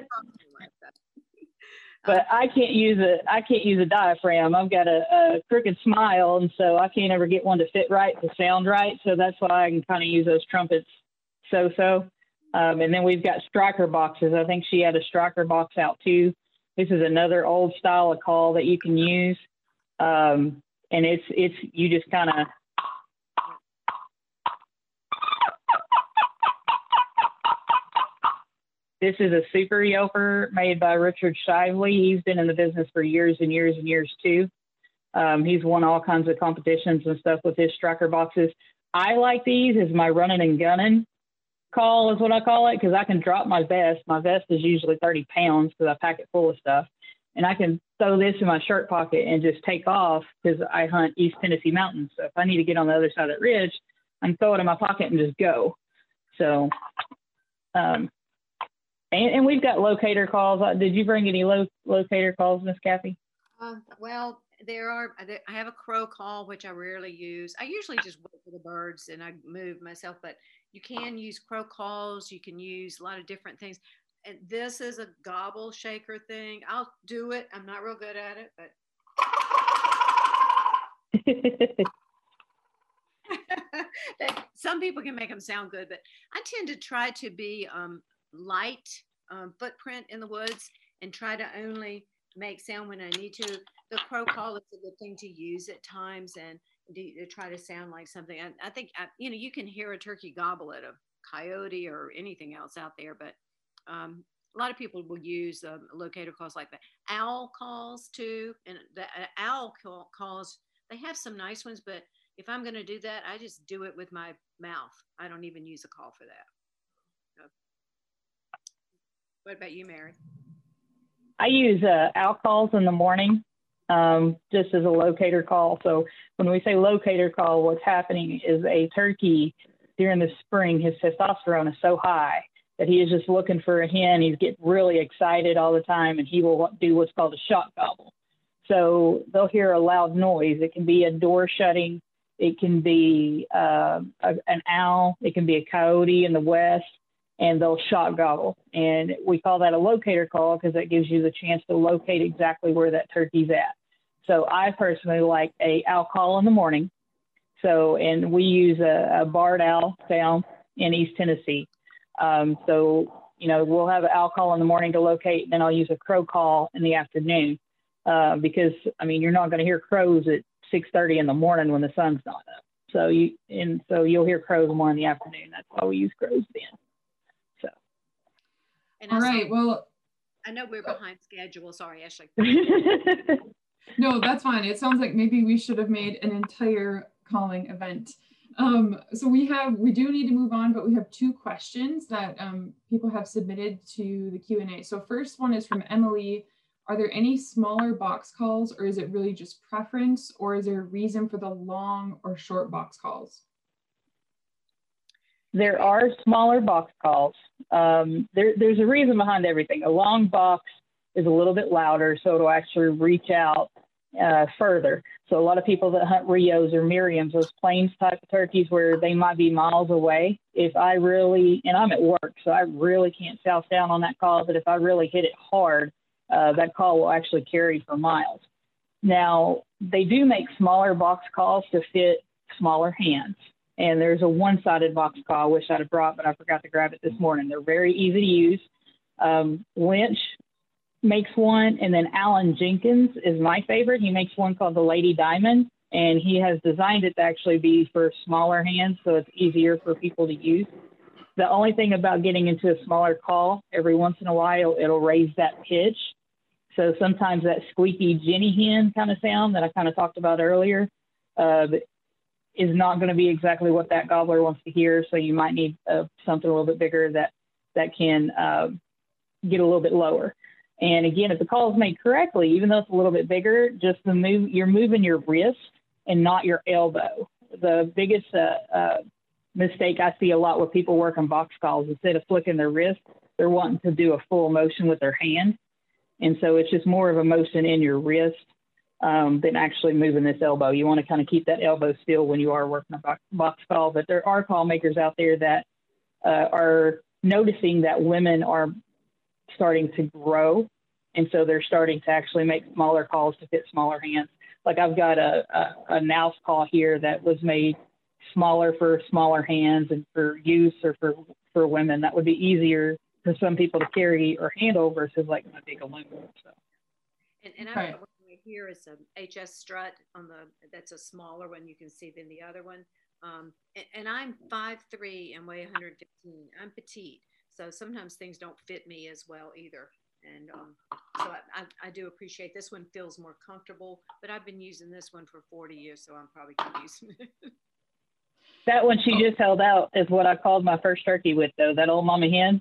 but I can't use a I can't use a diaphragm. I've got a, a crooked smile, and so I can't ever get one to fit right to sound right. So that's why I can kind of use those trumpets so so. Um, and then we've got striker boxes. I think she had a striker box out too. This is another old style of call that you can use, um, and it's it's you just kind of this is a super yelper made by Richard Shively. He's been in the business for years and years and years too. Um, he's won all kinds of competitions and stuff with his striker boxes. I like these as my running and gunning call is what I call it because I can drop my vest. My vest is usually 30 pounds because I pack it full of stuff. And I can throw this in my shirt pocket and just take off because I hunt East Tennessee mountains. So if I need to get on the other side of that ridge, I can throw it in my pocket and just go. So, um, and, and we've got locator calls. Uh, did you bring any lo- locator calls, Miss Kathy? Uh, well, there are, I have a crow call, which I rarely use. I usually just wait for the birds and I move myself, but you can use crow calls. You can use a lot of different things. And this is a gobble shaker thing. I'll do it. I'm not real good at it, but. some people can make them sound good, but I tend to try to be um, light um, footprint in the woods and try to only make sound when I need to. The crow call is a good thing to use at times and to, to try to sound like something. I, I think, I, you know, you can hear a turkey gobble at a coyote or anything else out there, but um, a lot of people will use um, locator calls like that. Owl calls too, and the uh, owl call, calls, they have some nice ones, but if I'm going to do that, I just do it with my mouth. I don't even use a call for that. What about you, Mary? I use uh, owl calls in the morning um, just as a locator call. So when we say locator call, what's happening is a turkey during the spring, his testosterone is so high that he is just looking for a hen. He's getting really excited all the time, and he will do what's called a shot gobble. So they'll hear a loud noise. It can be a door shutting. It can be uh, a, an owl. It can be a coyote in the west, and they'll shot gobble. And we call that a locator call because that gives you the chance to locate exactly where that turkey's at. So I personally like a owl call in the morning. So, and we use a, a barred owl down in East Tennessee. Um, so, you know, we'll have an owl call in the morning to locate, and then I'll use a crow call in the afternoon uh, because, I mean, you're not going to hear crows at 6:30 in the morning when the sun's not up. So you and so you'll hear crows more in the afternoon. That's why we use crows then. So. And All right. Well, I know we're behind schedule. Sorry, Ashley. no, that's fine. It sounds like maybe we should have made an entire calling event. Um, so we have, we do need to move on, but we have two questions that um, people have submitted to the Q&A. So first one is from Emily. Are there any smaller box calls or is it really just preference or is there a reason for the long or short box calls? There are smaller box calls. Um, there, there's a reason behind everything. A long box is a little bit louder, so it'll actually reach out uh, further. So a lot of people that hunt Rios or Merriams, those plains type of turkeys where they might be miles away. If I really, and I'm at work, so I really can't south down on that call, but if I really hit it hard, uh, that call will actually carry for miles. Now, they do make smaller box calls to fit smaller hands. And there's a one sided box call, I wish I'd have brought, but I forgot to grab it this morning. They're very easy to use. Um, Lynch makes one, and then Alan Jenkins is my favorite. He makes one called the Lady Diamond, and he has designed it to actually be for smaller hands, so it's easier for people to use. The only thing about getting into a smaller call, every once in a while, it'll raise that pitch. So sometimes that squeaky Jenny hen kind of sound that I kind of talked about earlier uh, is not going to be exactly what that gobbler wants to hear. So you might need uh, something a little bit bigger that that can uh, get a little bit lower. And again, if the call is made correctly, even though it's a little bit bigger, just the move, you're moving your wrist and not your elbow. The biggest uh, uh, mistake I see a lot with people working box calls, instead of flicking their wrist, they're wanting to do a full motion with their hand. And so it's just more of a motion in your wrist um, than actually moving this elbow. You want to kind of keep that elbow still when you are working a box call. But there are call makers out there that uh, are noticing that women are starting to grow. And so they're starting to actually make smaller calls to fit smaller hands. Like I've got a, a, a Nous call here that was made smaller for smaller hands and for use or for, for women. That would be easier for some people to carry or handle versus like my big aluminum. So. And, and okay. I'm right here is a HS strut on the, that's a smaller one you can see than the other one. Um, and, and I'm 5'3 and weigh 115. I'm petite. So sometimes things don't fit me as well either. And um, so I, I, I, do appreciate this one feels more comfortable, but I've been using this one for 40 years, so I'm probably going to use it. that one she just held out is what I called my first turkey with, though. That old mama hen.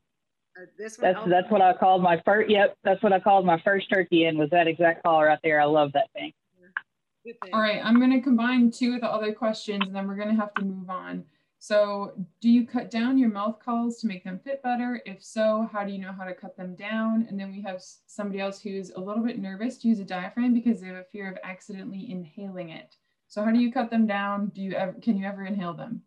Uh, this one, that's oh, that's what I called my first. Yep, that's what I called my first turkey in. Was that exact collar right there? I love that thing. All right, I'm going to combine two of the other questions, and then we're going to have to move on. So do you cut down your mouth calls to make them fit better? If so, how do you know how to cut them down? And then we have somebody else who's a little bit nervous to use a diaphragm because they have a fear of accidentally inhaling it. So how do you cut them down? Do you ever, can you ever inhale them?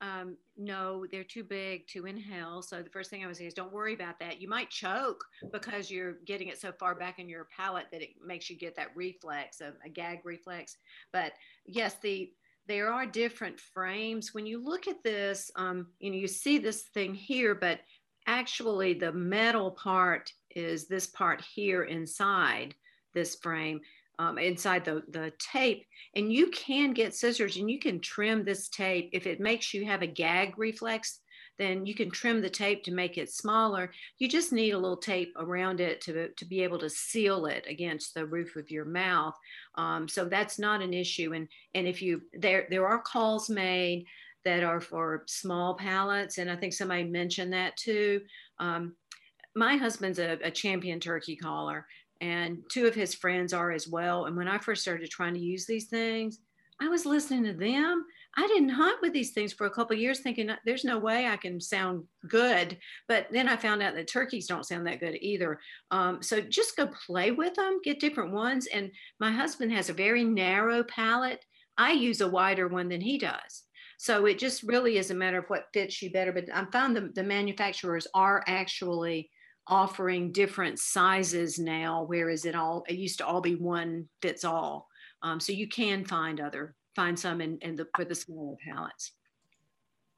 Um, no, they're too big to inhale. So the first thing I would say is don't worry about that. You might choke because you're getting it so far back in your palate that it makes you get that reflex, a, a gag reflex. But yes, the there are different frames. When you look at this, um, you know, you see this thing here, but actually the metal part is this part here inside this frame, um, inside the, the tape. And you can get scissors and you can trim this tape if it makes you have a gag reflex then you can trim the tape to make it smaller. You just need a little tape around it to, to be able to seal it against the roof of your mouth. Um, so that's not an issue. And, and if you, there, there are calls made that are for small palates. And I think somebody mentioned that too. Um, my husband's a, a champion turkey caller and two of his friends are as well. And when I first started trying to use these things, I was listening to them I didn't hunt with these things for a couple years thinking there's no way I can sound good. But then I found out that turkeys don't sound that good either. Um, so just go play with them, get different ones. And my husband has a very narrow palate. I use a wider one than he does. So it just really is a matter of what fits you better. But I found the, the manufacturers are actually offering different sizes now, whereas it all it used to all be one fits all. Um, so you can find other find some in, in the for the smaller palates.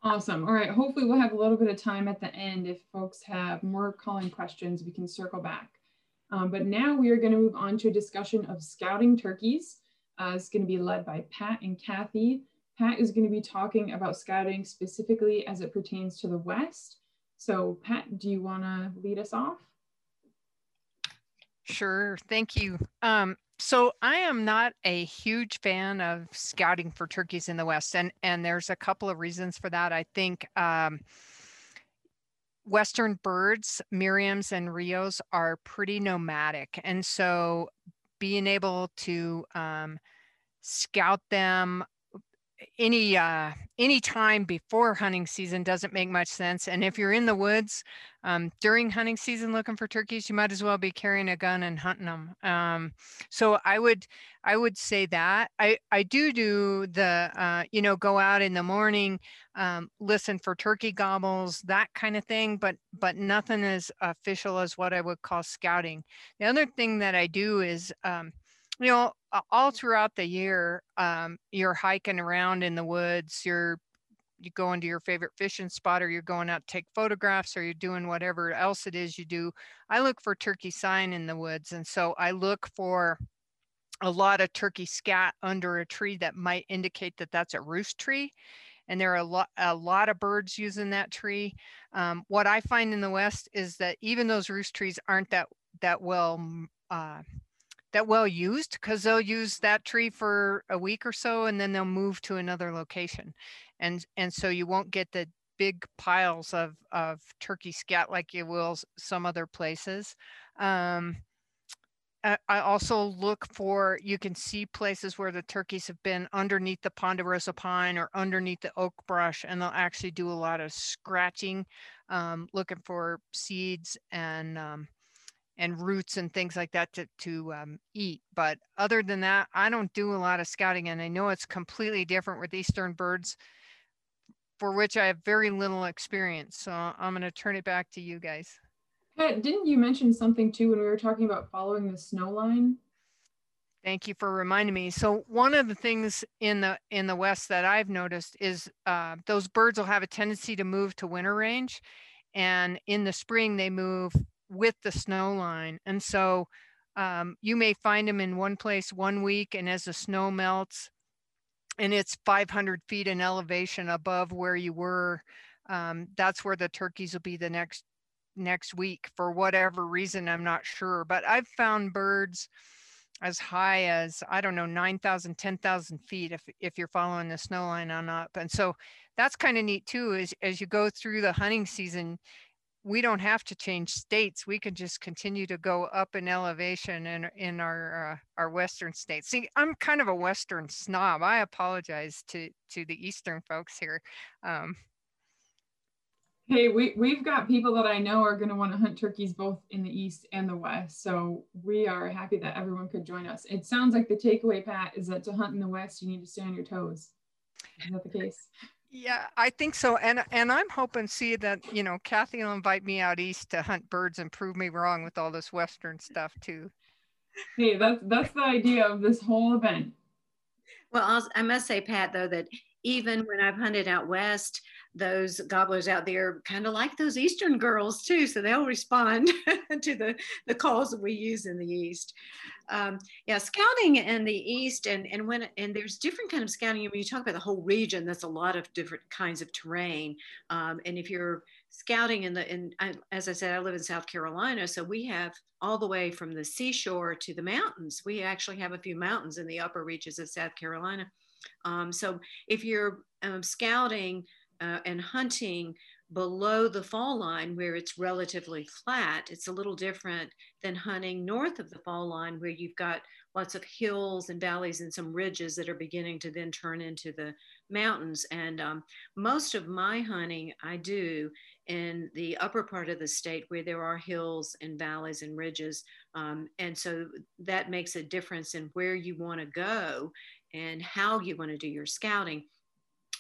Awesome. All right. Hopefully we'll have a little bit of time at the end. If folks have more calling questions, we can circle back. Um, but now we are going to move on to a discussion of scouting turkeys. Uh, it's going to be led by Patt and Kathy. Patt is going to be talking about scouting specifically as it pertains to the West. So Patt, do you want to lead us off? Sure. Thank you. Um, so I am not a huge fan of scouting for turkeys in the West, and and there's a couple of reasons for that. I think um, Western birds, Merriams and Rios, are pretty nomadic, and so being able to um, scout them any uh, any time before hunting season doesn't make much sense. And if you're in the woods um, during hunting season looking for turkeys, you might as well be carrying a gun and hunting them. Um, so I would I would say that I I do do the uh, you know go out in the morning, um, listen for turkey gobbles that kind of thing, but but nothing as official as what I would call scouting. The other thing that I do is um, you know all throughout the year um, you're hiking around in the woods you're you go into your favorite fishing spot or you're going out to take photographs or you're doing whatever else it is you do. I look for turkey sign in the woods and so i look for a lot of turkey scat under a tree that might indicate that that's a roost tree and there are a lot a lot of birds using that tree. Um, what i find in the west is that even those roost trees aren't that that well uh, that well used because they'll use that tree for a week or so and then they'll move to another location. And and so you won't get the big piles of of turkey scat like you will some other places. Um, I also look for, you can see places where the turkeys have been underneath the ponderosa pine or underneath the oak brush, and they'll actually do a lot of scratching, um, looking for seeds and um, and roots and things like that to, to um, eat. But other than that, I don't do a lot of scouting. And I know it's completely different with Eastern birds, for which I have very little experience. So I'm going to turn it back to you guys. Patt, didn't you mention something too when we were talking about following the snow line? Thank you for reminding me. So one of the things in the in the west that I've noticed is uh, those birds will have a tendency to move to winter range, and in the spring they move with the snow line. And so um, you may find them in one place one week, and as the snow melts, and it's 500 feet in elevation above where you were um, that's where the turkeys will be the next next week for whatever reason i'm not sure but i've found birds as high as i don't know 9000 10000 feet if, if you're following the snow line on up and so that's kind of neat too is as you go through the hunting season we don't have to change states we can just continue to go up in elevation in, in our uh, our western states see i'm kind of a western snob i apologize to to the eastern folks here um, Hey, we, we've got people that I know are going to want to hunt turkeys both in the east and the west. So we are happy that everyone could join us. It sounds like the takeaway, Patt, is that to hunt in the west, you need to stay on your toes. Is that the case? Yeah, I think so. And and I'm hoping see that, you know, Kathy will invite me out east to hunt birds and prove me wrong with all this western stuff too. Hey, that's that's the idea of this whole event. Well, I'll, I must say, Patt, though, that even when I've hunted out west, those gobblers out there kind of like those Eastern girls too, so they'll respond to the, the calls that we use in the East. Um, yeah, scouting in the East and, and when and there's different kind of scouting. When you talk about the whole region, that's a lot of different kinds of terrain. Um, and if you're scouting in the in I, as I said, I live in South Carolina, so we have all the way from the seashore to the mountains. We actually have a few mountains in the upper reaches of South Carolina. Um, so if you're um, scouting uh, and hunting below the fall line where it's relatively flat, it's a little different than hunting north of the fall line where you've got lots of hills and valleys and some ridges that are beginning to then turn into the mountains. And um, most of my hunting I do in the upper part of the state where there are hills and valleys and ridges. Um, and so that makes a difference in where you want to go and how you want to do your scouting.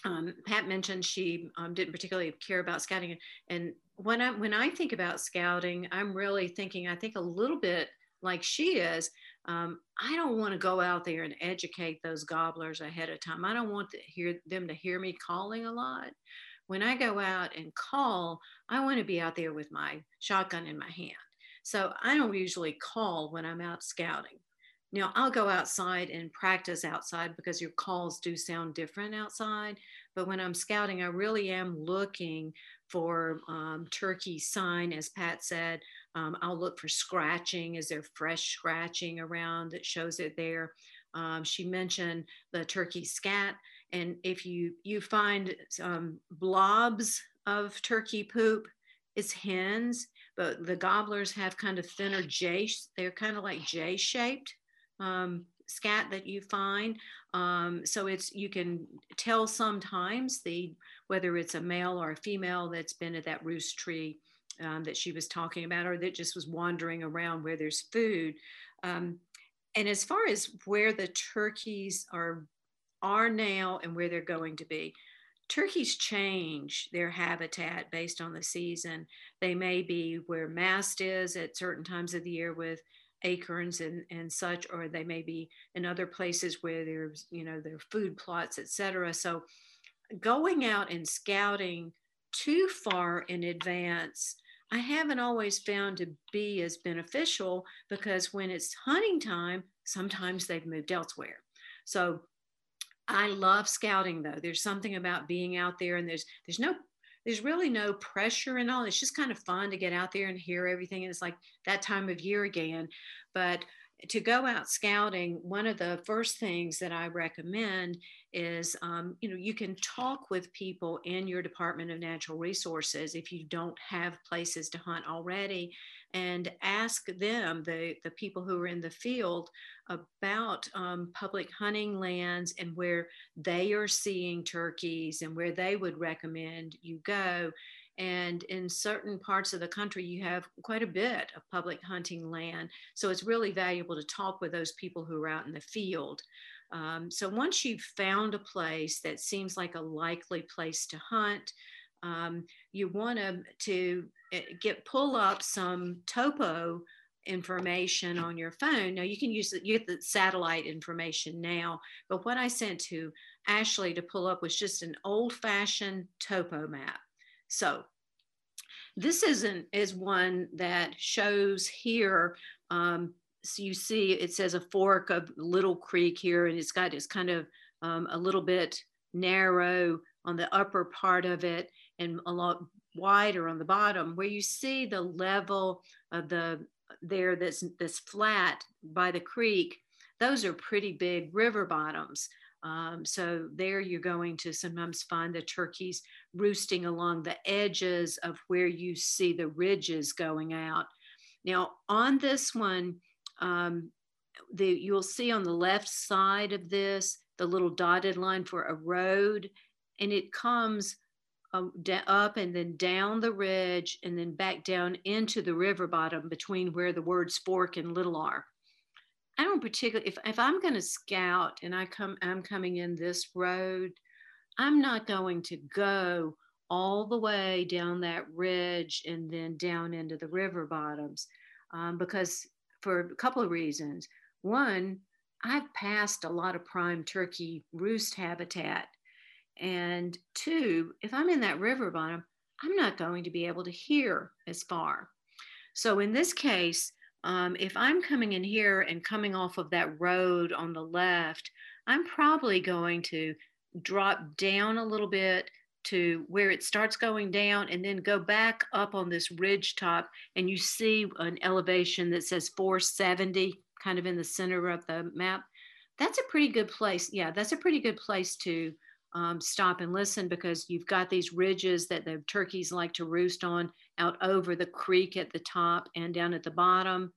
Um, Patt mentioned she um, didn't particularly care about scouting, and when I when I think about scouting, I'm really thinking I think a little bit like she is. Um, I don't want to go out there and educate those gobblers ahead of time. I don't want to hear them to hear me calling a lot. When I go out and call, I want to be out there with my shotgun in my hand. So I don't usually call when I'm out scouting. Now, I'll go outside and practice outside because your calls do sound different outside. But when I'm scouting, I really am looking for um, turkey sign, as Patt said. Um, I'll look for scratching. Is there fresh scratching around that shows it there? Um, she mentioned the turkey scat. And if you, you find blobs of turkey poop, it's hens, but the gobblers have kind of thinner J, they're kind of like J shaped um, scat that you find. Um, so it's you can tell sometimes the whether it's a male or a female that's been at that roost tree um, that she was talking about, or that just was wandering around where there's food. Um, and as far as where the turkeys are are now and where they're going to be, turkeys change their habitat based on the season. They may be where mast is at certain times of the year with acorns and, and such, or they may be in other places where there's, you know, their food plots, etc. So going out and scouting too far in advance, I haven't always found to be as beneficial because when it's hunting time, sometimes they've moved elsewhere. So I love scouting though. There's something about being out there and there's there's no there's really no pressure and all. It's just kind of fun to get out there and hear everything. And it's like that time of year again. But to go out scouting, one of the first things that I recommend is, um, you know, you can talk with people in your Department of Natural Resources if you don't have places to hunt already, and ask them, the, the people who are in the field, about um, public hunting lands and where they are seeing turkeys and where they would recommend you go. And in certain parts of the country, you have quite a bit of public hunting land. So it's really valuable to talk with those people who are out in the field. Um, so once you've found a place that seems like a likely place to hunt, um, you want to, to eh, get pull up some topo information on your phone. Now you can use the, you get the satellite information now, but what I sent to Ashley to pull up was just an old fashioned topo map. So this isn't is one that shows here. Um, so you see, it says a fork of Little Creek here, and it's got it's kind of um, a little bit narrow on the upper part of it and a lot wider on the bottom, where you see the level of the there that's that's flat by the creek, those are pretty big river bottoms. Um, so there you're going to sometimes find the turkeys roosting along the edges of where you see the ridges going out. Now on this one, um, the, you'll see on the left side of this, the little dotted line for a road, and it comes up and then down the ridge and then back down into the river bottom between where the words fork and little are. I don't particularly, if, if I'm going to scout and I come, I'm coming in this road, I'm not going to go all the way down that ridge and then down into the river bottoms um, because for a couple of reasons. One, I've passed a lot of prime turkey roost habitat. And two, if I'm in that river bottom, I'm not going to be able to hear as far. So in this case, um, if I'm coming in here and coming off of that road on the left, I'm probably going to drop down a little bit to where it starts going down and then go back up on this ridge top and you see an elevation that says 470 kind of in the center of the map that's a pretty good place yeah that's a pretty good place to um, stop and listen because you've got these ridges that the turkeys like to roost on out over the creek at the top and down at the bottom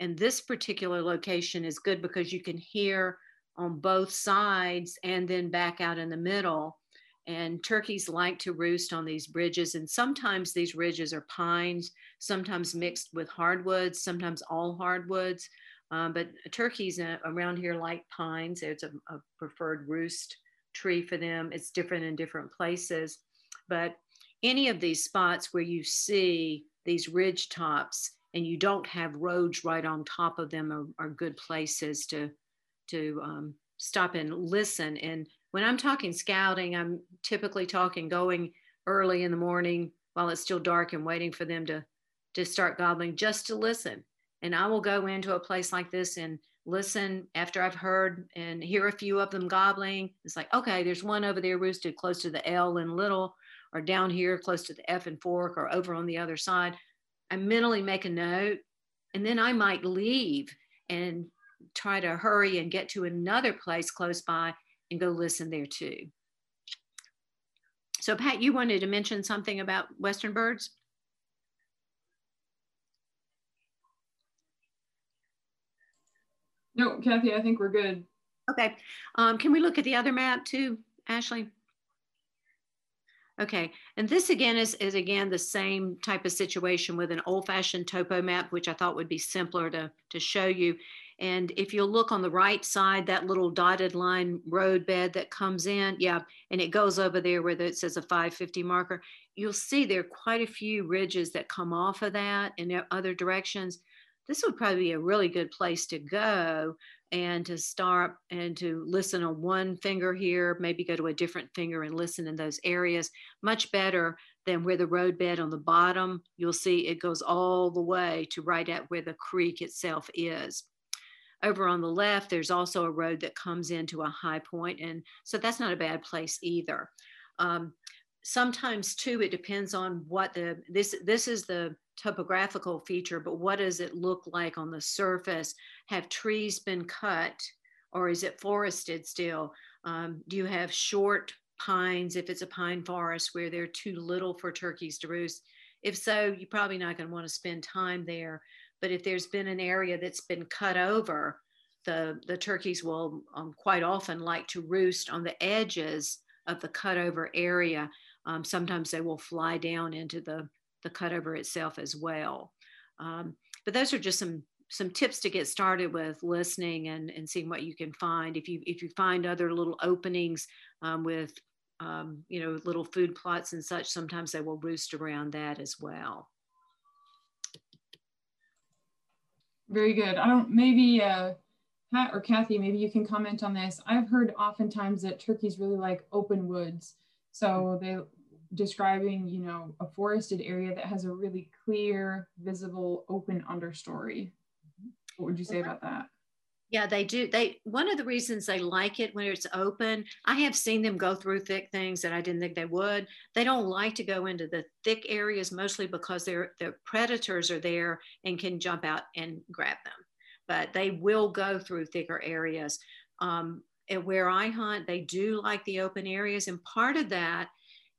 and this particular location is good because you can hear on both sides and then back out in the middle and turkeys like to roost on these bridges. And sometimes these ridges are pines, sometimes mixed with hardwoods, sometimes all hardwoods. Um, but turkeys uh, around here like pines. It's a, a preferred roost tree for them. It's different in different places. But any of these spots where you see these ridge tops and you don't have roads right on top of them are, are good places to, to um, stop and listen. And when I'm talking scouting, I'm typically talking going early in the morning while it's still dark and waiting for them to, to start gobbling just to listen. And I will go into a place like this and listen after I've heard and hear a few of them gobbling. It's like, okay, there's one over there roosted close to the L and little, or down here close to the F and fork, or over on the other side. I mentally make a note, and then I might leave and try to hurry and get to another place close by and go listen there too. So Patt, you wanted to mention something about Western birds? No, Kathy, I think we're good. Okay. Um, can we look at the other map too, Ashley? Okay, and this again is, is again the same type of situation with an old fashioned topo map, which I thought would be simpler to, to show you. And if you look on the right side, that little dotted line road bed that comes in, yeah, and it goes over there where it says a 550 marker, you'll see there are quite a few ridges that come off of that in other directions. This would probably be a really good place to go and to start and to listen on one finger here, maybe go to a different finger and listen in those areas. Much better than where the roadbed on the bottom, you'll see it goes all the way to right at where the creek itself is. Over on the left, there's also a road that comes into a high point, and so that's not a bad place either. Um, sometimes too, it depends on what the this this is the topographical feature, but what does it look like on the surface? Have trees been cut, or is it forested still? Um, do you have short pines if it's a pine forest where they're too little for turkeys to roost? If so, you're probably not going to want to spend time there. But if there's been an area that's been cut over, the, the turkeys will um, quite often like to roost on the edges of the cutover area. Um, sometimes they will fly down into the, the cutover itself as well. Um, but those are just some some tips to get started with listening and, and seeing what you can find. If you if you find other little openings um, with um, you know little food plots and such, sometimes they will roost around that as well. Very good. I don't, maybe uh, Patt or Kathy, maybe you can comment on this. I've heard oftentimes that turkeys really like open woods. So they describing, you know, a forested area that has a really clear, visible, open understory. What would you say about that? Yeah, they do. They one of the reasons they like it when it's open. I have seen them go through thick things that I didn't think they would. They don't like to go into the thick areas mostly because their the predators are there and can jump out and grab them. But they will go through thicker areas. Um, and where I hunt, they do like the open areas, and part of that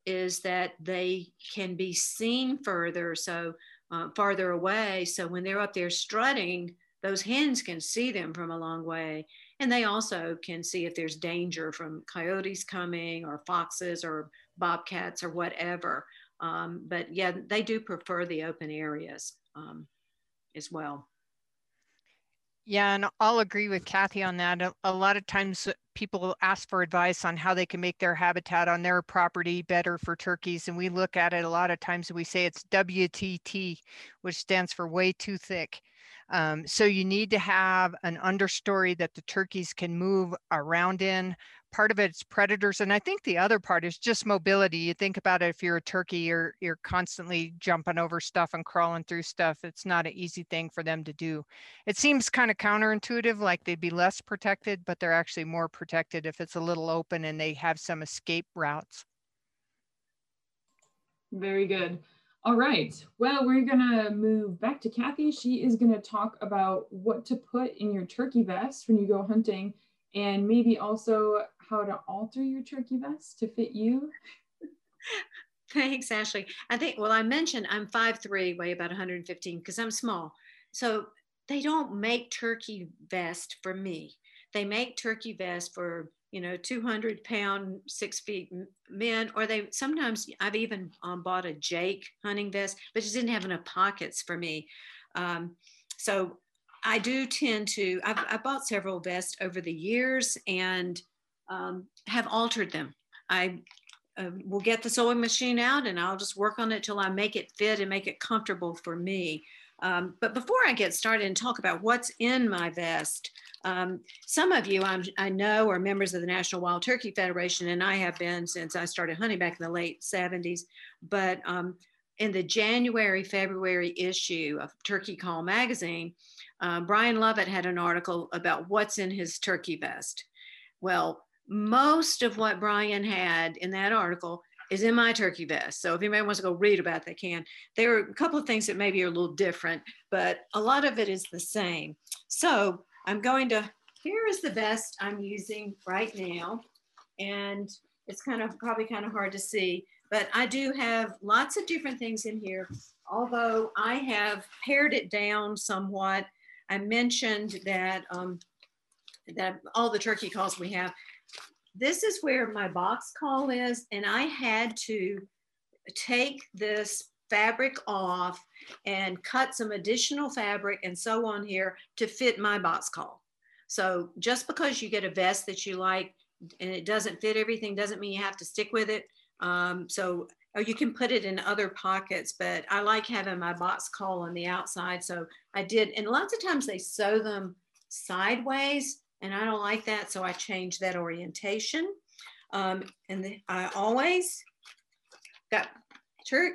is that they can be seen further, so uh, farther away. So when they're up there strutting those hens can see them from a long way. And they also can see if there's danger from coyotes coming or foxes or bobcats or whatever. Um, but yeah, they do prefer the open areas um, as well. Yeah, and I'll agree with Kathy on that. A, a, lot of times people ask for advice on how they can make their habitat on their property better for turkeys. And we look at it a lot of times and we say it's WTT, which stands for way too thick. Um, so you need to have an understory that the turkeys can move around in. Part of it's predators, and I think the other part is just mobility. You think about it if you're a turkey, you're you're constantly jumping over stuff and crawling through stuff. It's not an easy thing for them to do. It seems kind of counterintuitive, like they'd be less protected, but they're actually more protected if it's a little open and they have some escape routes. Very good. All right. Well, we're to move back to Kathy. She is to talk about what to put in your turkey vest when you go hunting and maybe also how to alter your turkey vest to fit you. Thanks, Ashley. I think, well, I mentioned I'm 5'3, weigh about 115 because I'm small. So they don't make turkey vest for me. They make turkey vest for you know 200 pound six feet men or they sometimes i've even um, bought a jake hunting vest but just didn't have enough pockets for me um, so i do tend to I've, i bought several vests over the years and um, have altered them i uh, will get the sewing machine out and i'll just work on it till i make it fit and make it comfortable for me um, but before i get started and talk about what's in my vest um, some of you I'm, i know are members of the National Wild Turkey Federation, and I have been since I started hunting back in the late 70s. But um, in the January, February issue of Turkey Call magazine, uh, Brian Lovett had an article about what's in his turkey vest. Well, most of what Brian had in that article is in my turkey vest. So if anybody wants to go read about it, they can. There are a couple of things that maybe are a little different, but a lot of it is the same. So I'm going to, here is the vest I'm using right now. And it's kind of probably kind of hard to see, but I do have lots of different things in here. Although I have pared it down somewhat. I mentioned that, um, that all the turkey calls we have, this is where my box call is. And I had to take this fabric off and cut some additional fabric and sew on here to fit my box call. So just because you get a vest that you like and it doesn't fit everything doesn't mean you have to stick with it. Um, so or you can put it in other pockets, but I like having my box call on the outside. So I did, and lots of times they sew them sideways and I don't like that. So I changed that orientation. Um, and the, I always got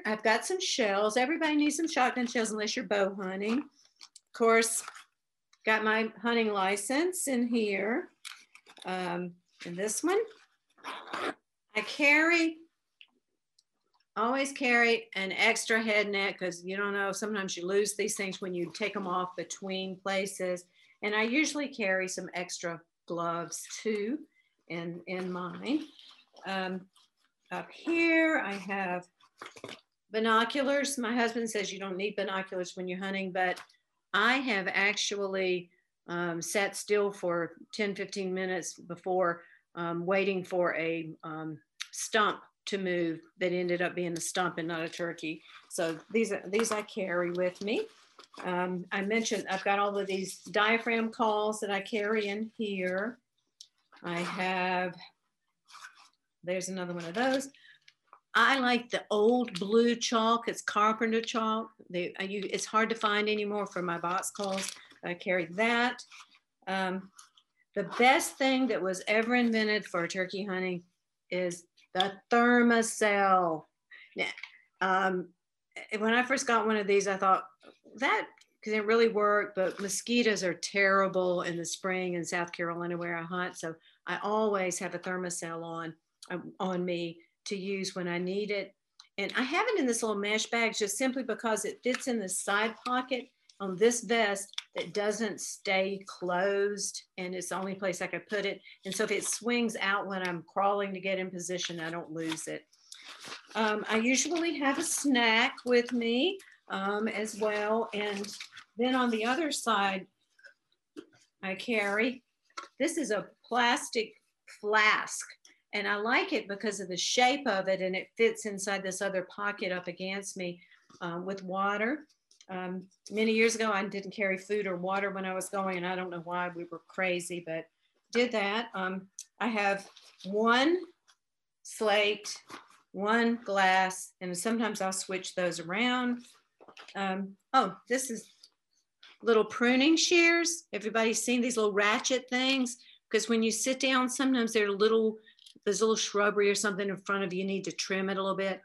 I've got some shells. Everybody needs some shotgun shells unless you're bow hunting. Of course, got my hunting license in here. Um, and this one, I carry, always carry an extra head net because you don't know, sometimes you lose these things when you take them off between places. And I usually carry some extra gloves too in, in mine. Um, up here, I have Binoculars, my husband says you don't need binoculars when you're hunting, but I have actually um, sat still for 10, 15 minutes before um, waiting for a um, stump to move that ended up being a stump and not a turkey. So these are these I carry with me. Um, I mentioned I've got all of these diaphragm calls that I carry in here. I have, there's another one of those. I like the old blue chalk. It's carpenter chalk. They, you, it's hard to find anymore for my box calls. I carry that. Um, the best thing that was ever invented for turkey hunting is the Thermacell. Now, um, when I first got one of these, I thought that it really worked. But mosquitoes are terrible in the spring in South Carolina where I hunt. So I always have a Thermacell on um, on me to use when I need it. And I have it in this little mesh bag just simply because it fits in the side pocket on this vest that doesn't stay closed and it's the only place I could put it. And so if it swings out when I'm crawling to get in position, I don't lose it. Um, I usually have a snack with me um, as well. And then on the other side, I carry, this is a plastic flask. And I like it because of the shape of it and it fits inside this other pocket up against me um, with water. Um, many years ago, I didn't carry food or water when I was going, and I don't know why we were crazy, but did that. Um, I have one slate, one glass, and sometimes I'll switch those around. Um, oh, this is little pruning shears. Everybody's seen these little ratchet things? Because when you sit down, sometimes they're little, there's a little shrubbery or something in front of you, you need to trim it a little bit.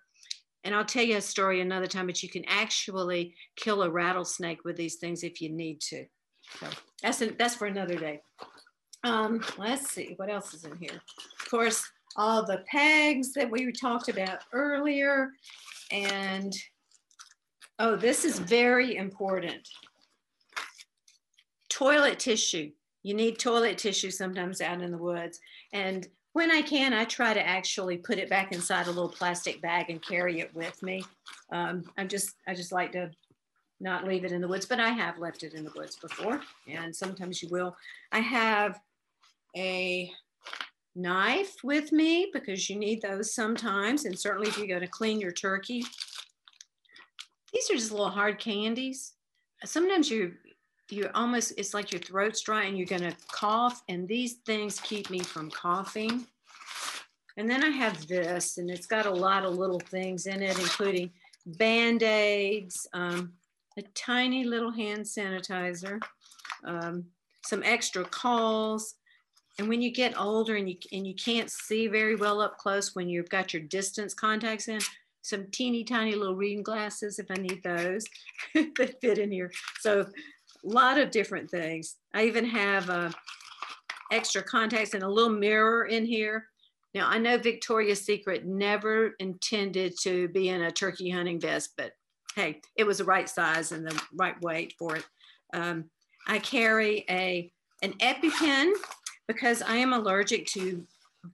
And I'll tell you a story another time, but you can actually kill a rattlesnake with these things if you need to. So that's, an, that's for another day. Um, let's see, what else is in here? Of course, all the pegs that we talked about earlier. And, oh, this is very important. Toilet tissue. You need toilet tissue sometimes out in the woods. And when I can, I try to actually put it back inside a little plastic bag and carry it with me. Um, I'm just, I just like to not leave it in the woods, but I have left it in the woods before, and sometimes you will. I have a knife with me because you need those sometimes, and certainly if you're going to clean your turkey. These are just little hard candies. Sometimes you you're almost, it's like your throat's dry and you're gonna cough and these things keep me from coughing. And then I have this and it's got a lot of little things in it, including Band-Aids, um, a tiny little hand sanitizer, um, some extra calls. And when you get older and you, and you can't see very well up close when you've got your distance contacts in, some teeny tiny little reading glasses if I need those that fit in here. So a lot of different things. I even have uh, extra contacts and a little mirror in here. Now I know Victoria's Secret never intended to be in a turkey hunting vest, but hey, it was the right size and the right weight for it. Um, I carry a an EpiPen because I am allergic to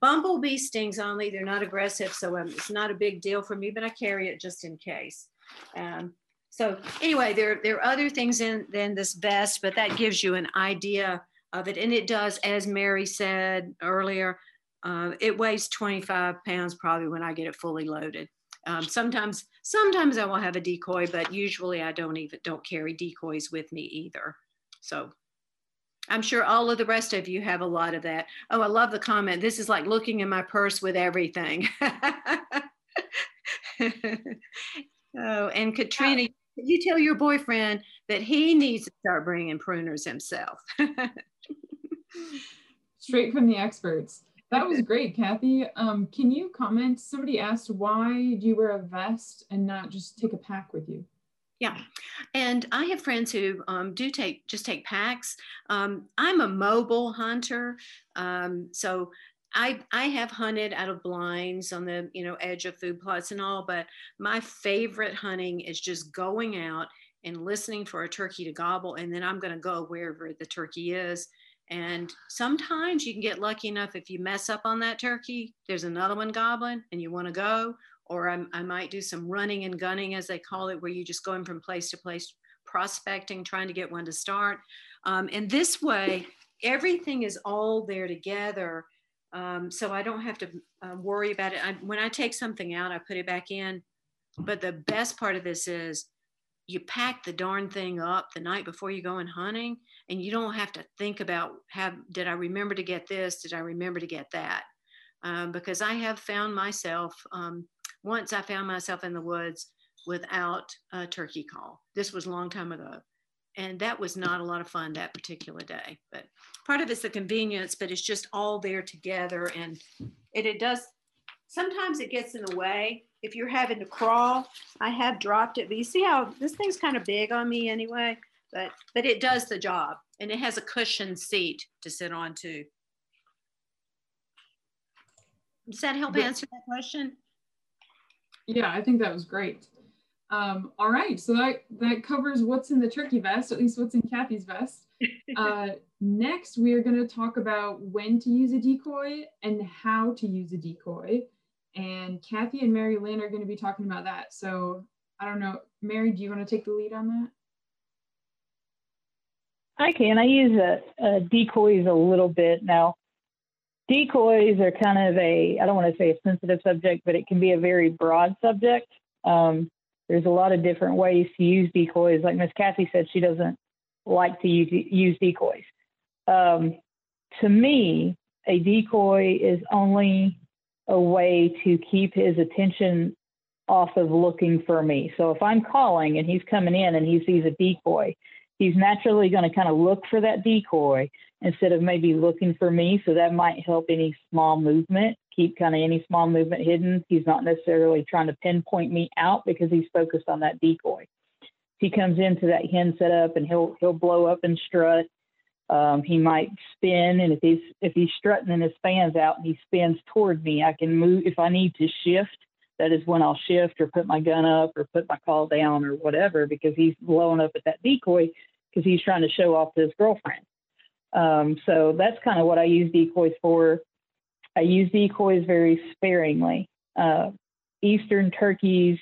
bumblebee stings only. They're not aggressive, so um, it's not a big deal for me, but I carry it just in case. Um, so anyway, there, there are other things in than this vest, but that gives you an idea of it. And it does, as Mary said earlier, uh, it weighs 25 pounds probably when I get it fully loaded. Um, sometimes, sometimes I will have a decoy, but usually I don't even don't carry decoys with me either. So I'm sure all of the rest of you have a lot of that. Oh, I love the comment. This is like looking in my purse with everything. oh, and Katrina, you tell your boyfriend that he needs to start bringing pruners himself. Straight from the experts. That was great, Kathy. Um, can you comment? Somebody asked why do you wear a vest and not just take a pack with you? Yeah, and I have friends who um, do take just take packs. Um, I'm a mobile hunter, um, so I, I have hunted out of blinds on the you know edge of food plots and all, but my favorite hunting is just going out and listening for a turkey to gobble, and then I'm going to go wherever the turkey is. And sometimes you can get lucky enough if you mess up on that turkey, there's another one gobbling, and you want to go. Or I'm, I might do some running and gunning, as they call it, where you're just going from place to place, prospecting, trying to get one to start. Um, and this way, everything is all there together um, so I don't have to uh, worry about it. I, when I take something out, I put it back in. But the best part of this is you pack the darn thing up the night before you go in hunting, and you don't have to think about have did I remember to get this? Did I remember to get that? Um, because I have found myself um, once I found myself in the woods without a turkey call. This was a long time ago, and that was not a lot of fun that particular day. But part of it's the convenience, but it's just all there together. And it, it does, sometimes it gets in the way. If you're having to crawl, I have dropped it, but you see how this thing's kind of big on me anyway. but but it does the job and it has a cushioned seat to sit on too. Does that help answer that question? Yeah, I think that was great. Um, all right, so that, that covers what's in the turkey vest, at least what's in Kathy's vest. Uh, next, we are going to talk about when to use a decoy and how to use a decoy. And Kathy and Mary Lynn are going to be talking about that. So I don't know, Mary, do you want to take the lead on that? I can. I use a, a decoys a little bit now. Decoys are kind of a, I don't want to say a sensitive subject, but it can be a very broad subject. Um, there's a lot of different ways to use decoys. Like Miss Kathy said, she doesn't like to use, use decoys. Um, to me, a decoy is only a way to keep his attention off of looking for me. So if I'm calling and he's coming in and he sees a decoy, he's naturally going to kind of look for that decoy instead of maybe looking for me. So that might help any small movement, keep kind of any small movement hidden. He's not necessarily trying to pinpoint me out because he's focused on that decoy. He comes into that hen setup and he'll he'll blow up and strut. Um, he might spin, and if he's if he's strutting and his fan's out and he spins toward me, I can move. If I need to shift, that is when I'll shift or put my gun up or put my call down or whatever because he's blowing up at that decoy because he's trying to show off to his girlfriend. Um, so that's kind of what I use decoys for. I use decoys very sparingly. Uh, Eastern turkeys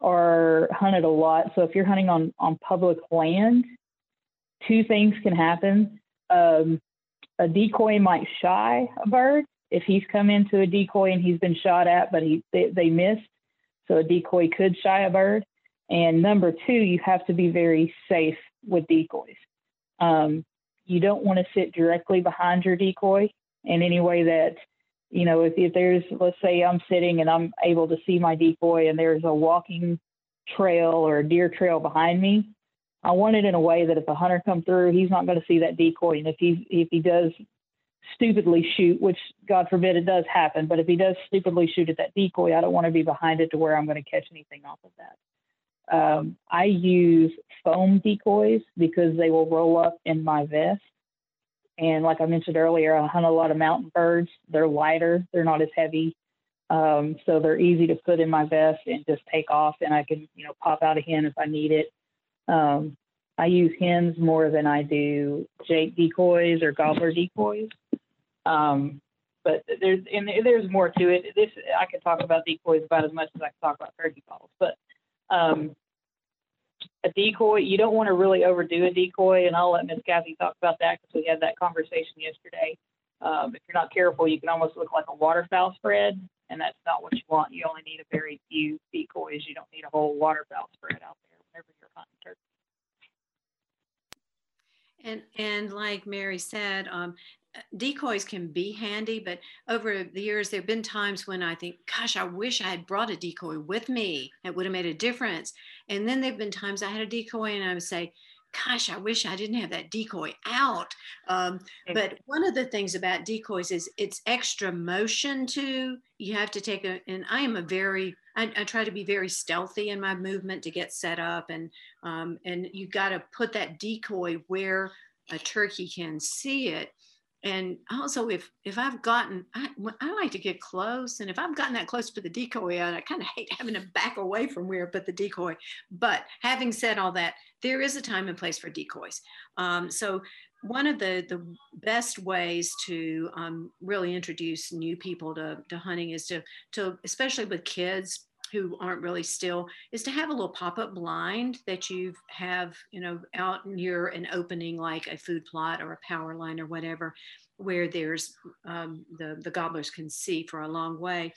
are hunted a lot. So if you're hunting on, on public land, two things can happen. Um, a decoy might shy a bird if he's come into a decoy and he's been shot at, but he they, they missed. So a decoy could shy a bird. And number two, you have to be very safe with decoys. Um, you don't want to sit directly behind your decoy in any way that, you know, if, if there's, let's say I'm sitting and I'm able to see my decoy and there's a walking trail or a deer trail behind me, I want it in a way that if a hunter comes through, he's not going to see that decoy. And if he if he does stupidly shoot, which God forbid it does happen, but if he does stupidly shoot at that decoy, I don't want to be behind it to where I'm going to catch anything off of that. Um, I use foam decoys because they will roll up in my vest. And like I mentioned earlier, I hunt a lot of mountain birds. They're lighter, they're not as heavy. Um, so they're easy to put in my vest and just take off, and I can, you know, pop out a hen if I need it. Um, I use hens more than I do jake decoys or gobbler decoys. Um, but there's and there's more to it. This I could talk about decoys about as much as I can talk about turkey calls, but um, a decoy, you don't want to really overdo a decoy, and I'll let Miss Kathy talk about that because we had that conversation yesterday. Um, if you're not careful, you can almost look like a waterfowl spread, and that's not what you want. You only need a very few decoys. You don't need a whole waterfowl spread out there whenever you're hunting turkey. And and like Mary said, um, decoys can be handy, but over the years, there have been times when I think, gosh, I wish I had brought a decoy with me. It would have made a difference. And then there have been times I had a decoy and I would say, gosh, I wish I didn't have that decoy out. Um, but one of the things about decoys is it's extra motion too. You have to take a, and I am a very, I, I try to be very stealthy in my movement to get set up and, um, and you got to put that decoy where a turkey can see it. And also if if i've gotten I, I like to get close and if i've gotten that close to the decoy i kind of hate having to back away from where i put the decoy. But having said all that there is a time and place for decoys. Um, so one of the the best ways to um, really introduce new people to, to hunting is to to especially with kids who aren't really still is to have a little pop-up blind that you have you know out near an opening like a food plot or a power line or whatever where there's um, the the gobblers can see for a long way.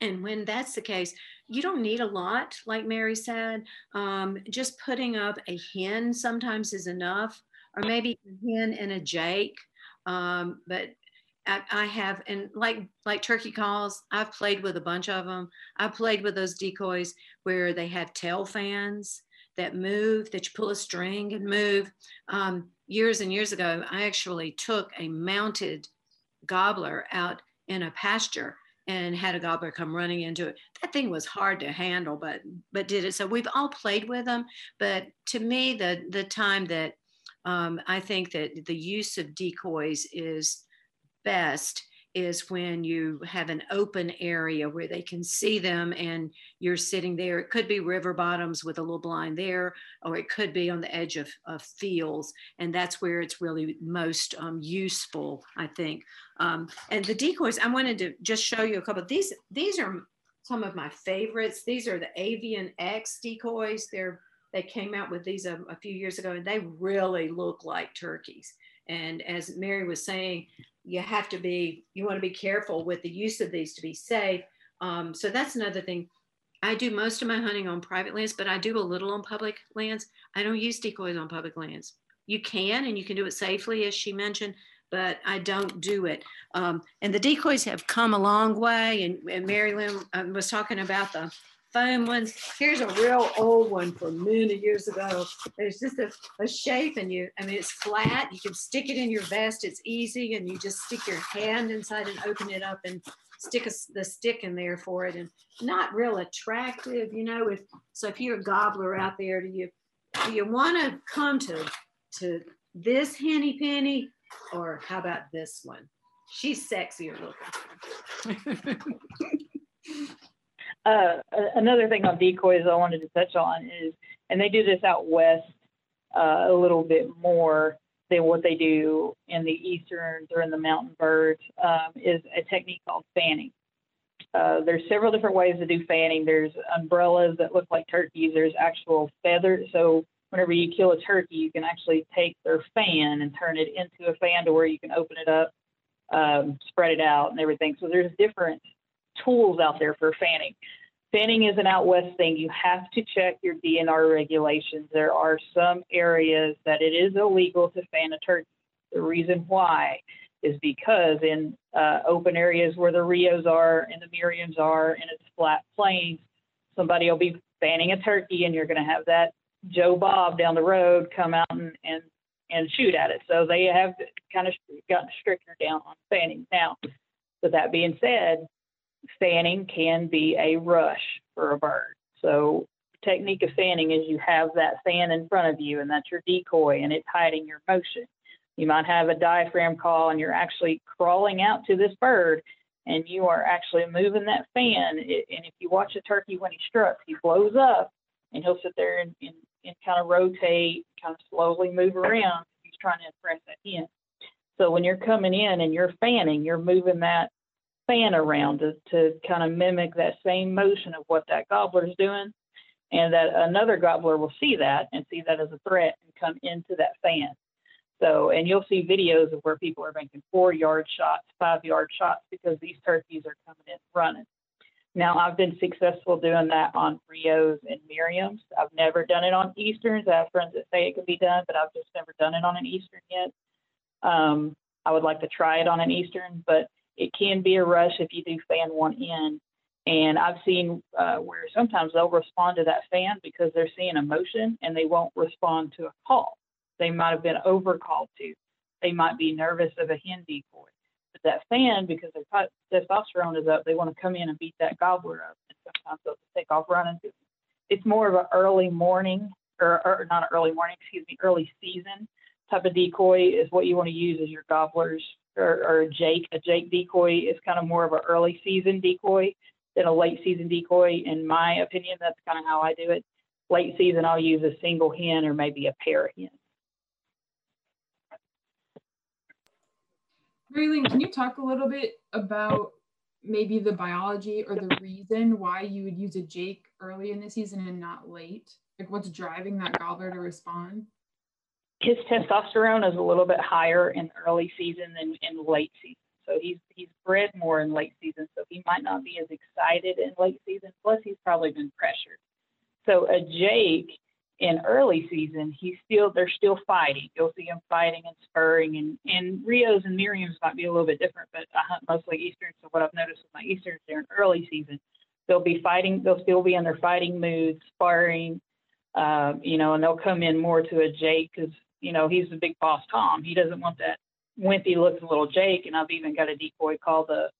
And when that's the case you don't need a lot like mary said. Um, just putting up a hen sometimes is enough or maybe a hen and a jake um, but I, have, and like like turkey calls, I've played with a bunch of them. I played with those decoys where they have tail fans that move, that you pull a string and move. Um, years and years ago, I actually took a mounted gobbler out in a pasture and had a gobbler come running into it. That thing was hard to handle, but but did it. So we've all played with them. But to me, the the time that um, I think that the use of decoys is best is when you have an open area where they can see them and you're sitting there. It could be river bottoms with a little blind there, or it could be on the edge of, of fields. And that's where it's really most um, useful, I think. Um, and the decoys, I wanted to just show you a couple. These, these are some of my favorites. These are the Avian X decoys. They're, they came out with these a, a few years ago and they really look like turkeys. And as Mary was saying, you have to be, you want to be careful with the use of these to be safe. Um, so that's another thing. I do most of my hunting on private lands, but I do a little on public lands. I don't use decoys on public lands. You can, and you can do it safely, as she mentioned, but I don't do it. Um, and the decoys have come a long way. And, and Mary Lynn uh, was talking about the foam ones. Here's a real old one from many years ago. There's just a, a shape and you, I mean, it's flat. You can stick it in your vest. It's easy. And you just stick your hand inside and open it up and stick a, the stick in there for it. And not real attractive, you know, if, so if you're a gobbler out there, do you, do you want to come to, to this henny penny or how about this one? She's sexier looking. uh, another thing on decoys I wanted to touch on is, and they do this out west uh, a little bit more than what they do in the easterns or in the mountain birds, um, is a technique called fanning. Uh, there's several different ways to do fanning. There's umbrellas that look like turkeys. There's actual feathers. So whenever you kill a turkey, you can actually take their fan and turn it into a fan to where you can open it up, um, spread it out, and everything. So there's different tools out there for fanning. Fanning is an out west thing. You have to check your DNR regulations. There are some areas that it is illegal to fan a turkey. The reason why is because in uh, open areas where the Rios are and the Merriams are and it's flat plains, somebody will be fanning a turkey and you're going to have that Joe Bob down the road come out and, and, and shoot at it. So they have kind of gotten stricter down on fanning. Now, with that being said, fanning can be a rush for a bird. So technique of fanning is you have that fan in front of you and that's your decoy and it's hiding your motion. You might have a diaphragm call and you're actually crawling out to this bird and you are actually moving that fan. And if you watch a turkey when he struts, he blows up and he'll sit there and, and, and kind of rotate, kind of slowly move around. He's trying to impress that hen. So when you're coming in and you're fanning, you're moving that fan around to, to kind of mimic that same motion of what that gobbler is doing. And that another gobbler will see that and see that as a threat and come into that fan. So, and you'll see videos of where people are making four yard shots, five yard shots because these turkeys are coming in running. Now, I've been successful doing that on Rios and Merriams. I've never done it on Easterns. I have friends that say it can be done, but I've just never done it on an Eastern yet. Um, I would like to try it on an Eastern, but it can be a rush if you do fan one in. And I've seen uh, where sometimes they'll respond to that fan because they're seeing emotion and they won't respond to a call. They might have been overcalled to. They might be nervous of a hen decoy. But that fan, because their testosterone is up, they want to come in and beat that gobbler up. And sometimes they'll take off running. It's more of an early morning, or, or not an early morning, excuse me, early season type of decoy is what you want to use as your gobblers or, or a Jake. A Jake decoy is kind of more of an early season decoy than a late season decoy. In my opinion, that's kind of how I do it. Late season, I'll use a single hen or maybe a pair of hens. Mary Lynn, can you talk a little bit about maybe the biology or the reason why you would use a Jake early in the season and not late? Like what's driving that gobbler to respond? His testosterone is a little bit higher in early season than in late season. So he's he's bred more in late season, so he might not be as excited in late season. Plus, he's probably been pressured. So a Jake in early season, he's still they're still fighting. You'll see him fighting and spurring, and and Rios and Merriams might be a little bit different, but I hunt mostly Eastern. So what I've noticed with my Easterns, they're in early season. They'll be fighting. They'll still be in their fighting mood, sparring, uh, you know, and they'll come in more to a Jake because you know, he's the big boss Tom. He doesn't want that wimpy looking little Jake. And I've even got a decoy called the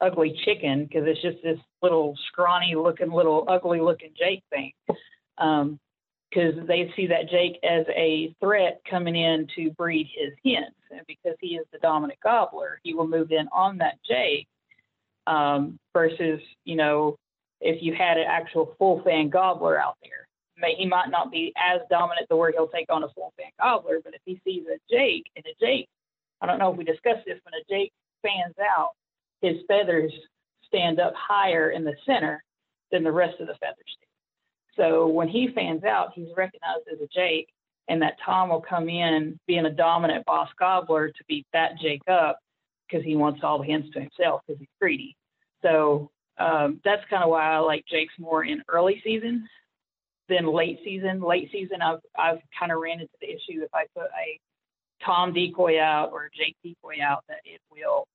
ugly chicken because it's just this little scrawny looking, little ugly looking Jake thing. Um, because they see that Jake as a threat coming in to breed his hens. And because he is the dominant gobbler, he will move in on that Jake um, versus, you know, if you had an actual full fan gobbler out there. May, he might not be as dominant to where he'll take on a full fan gobbler, but if he sees a Jake and a Jake, I don't know if we discussed this, when a Jake fans out, his feathers stand up higher in the center than the rest of the feathers do. So when he fans out, he's recognized as a Jake, and that Tom will come in being a dominant boss gobbler to beat that Jake up because he wants all the hens to himself because he's greedy. So um, that's kind of why I like Jake's more in early season than late season. Late season, I've I've kind of ran into the issue if I put a Tom decoy out or a Jake decoy out that it will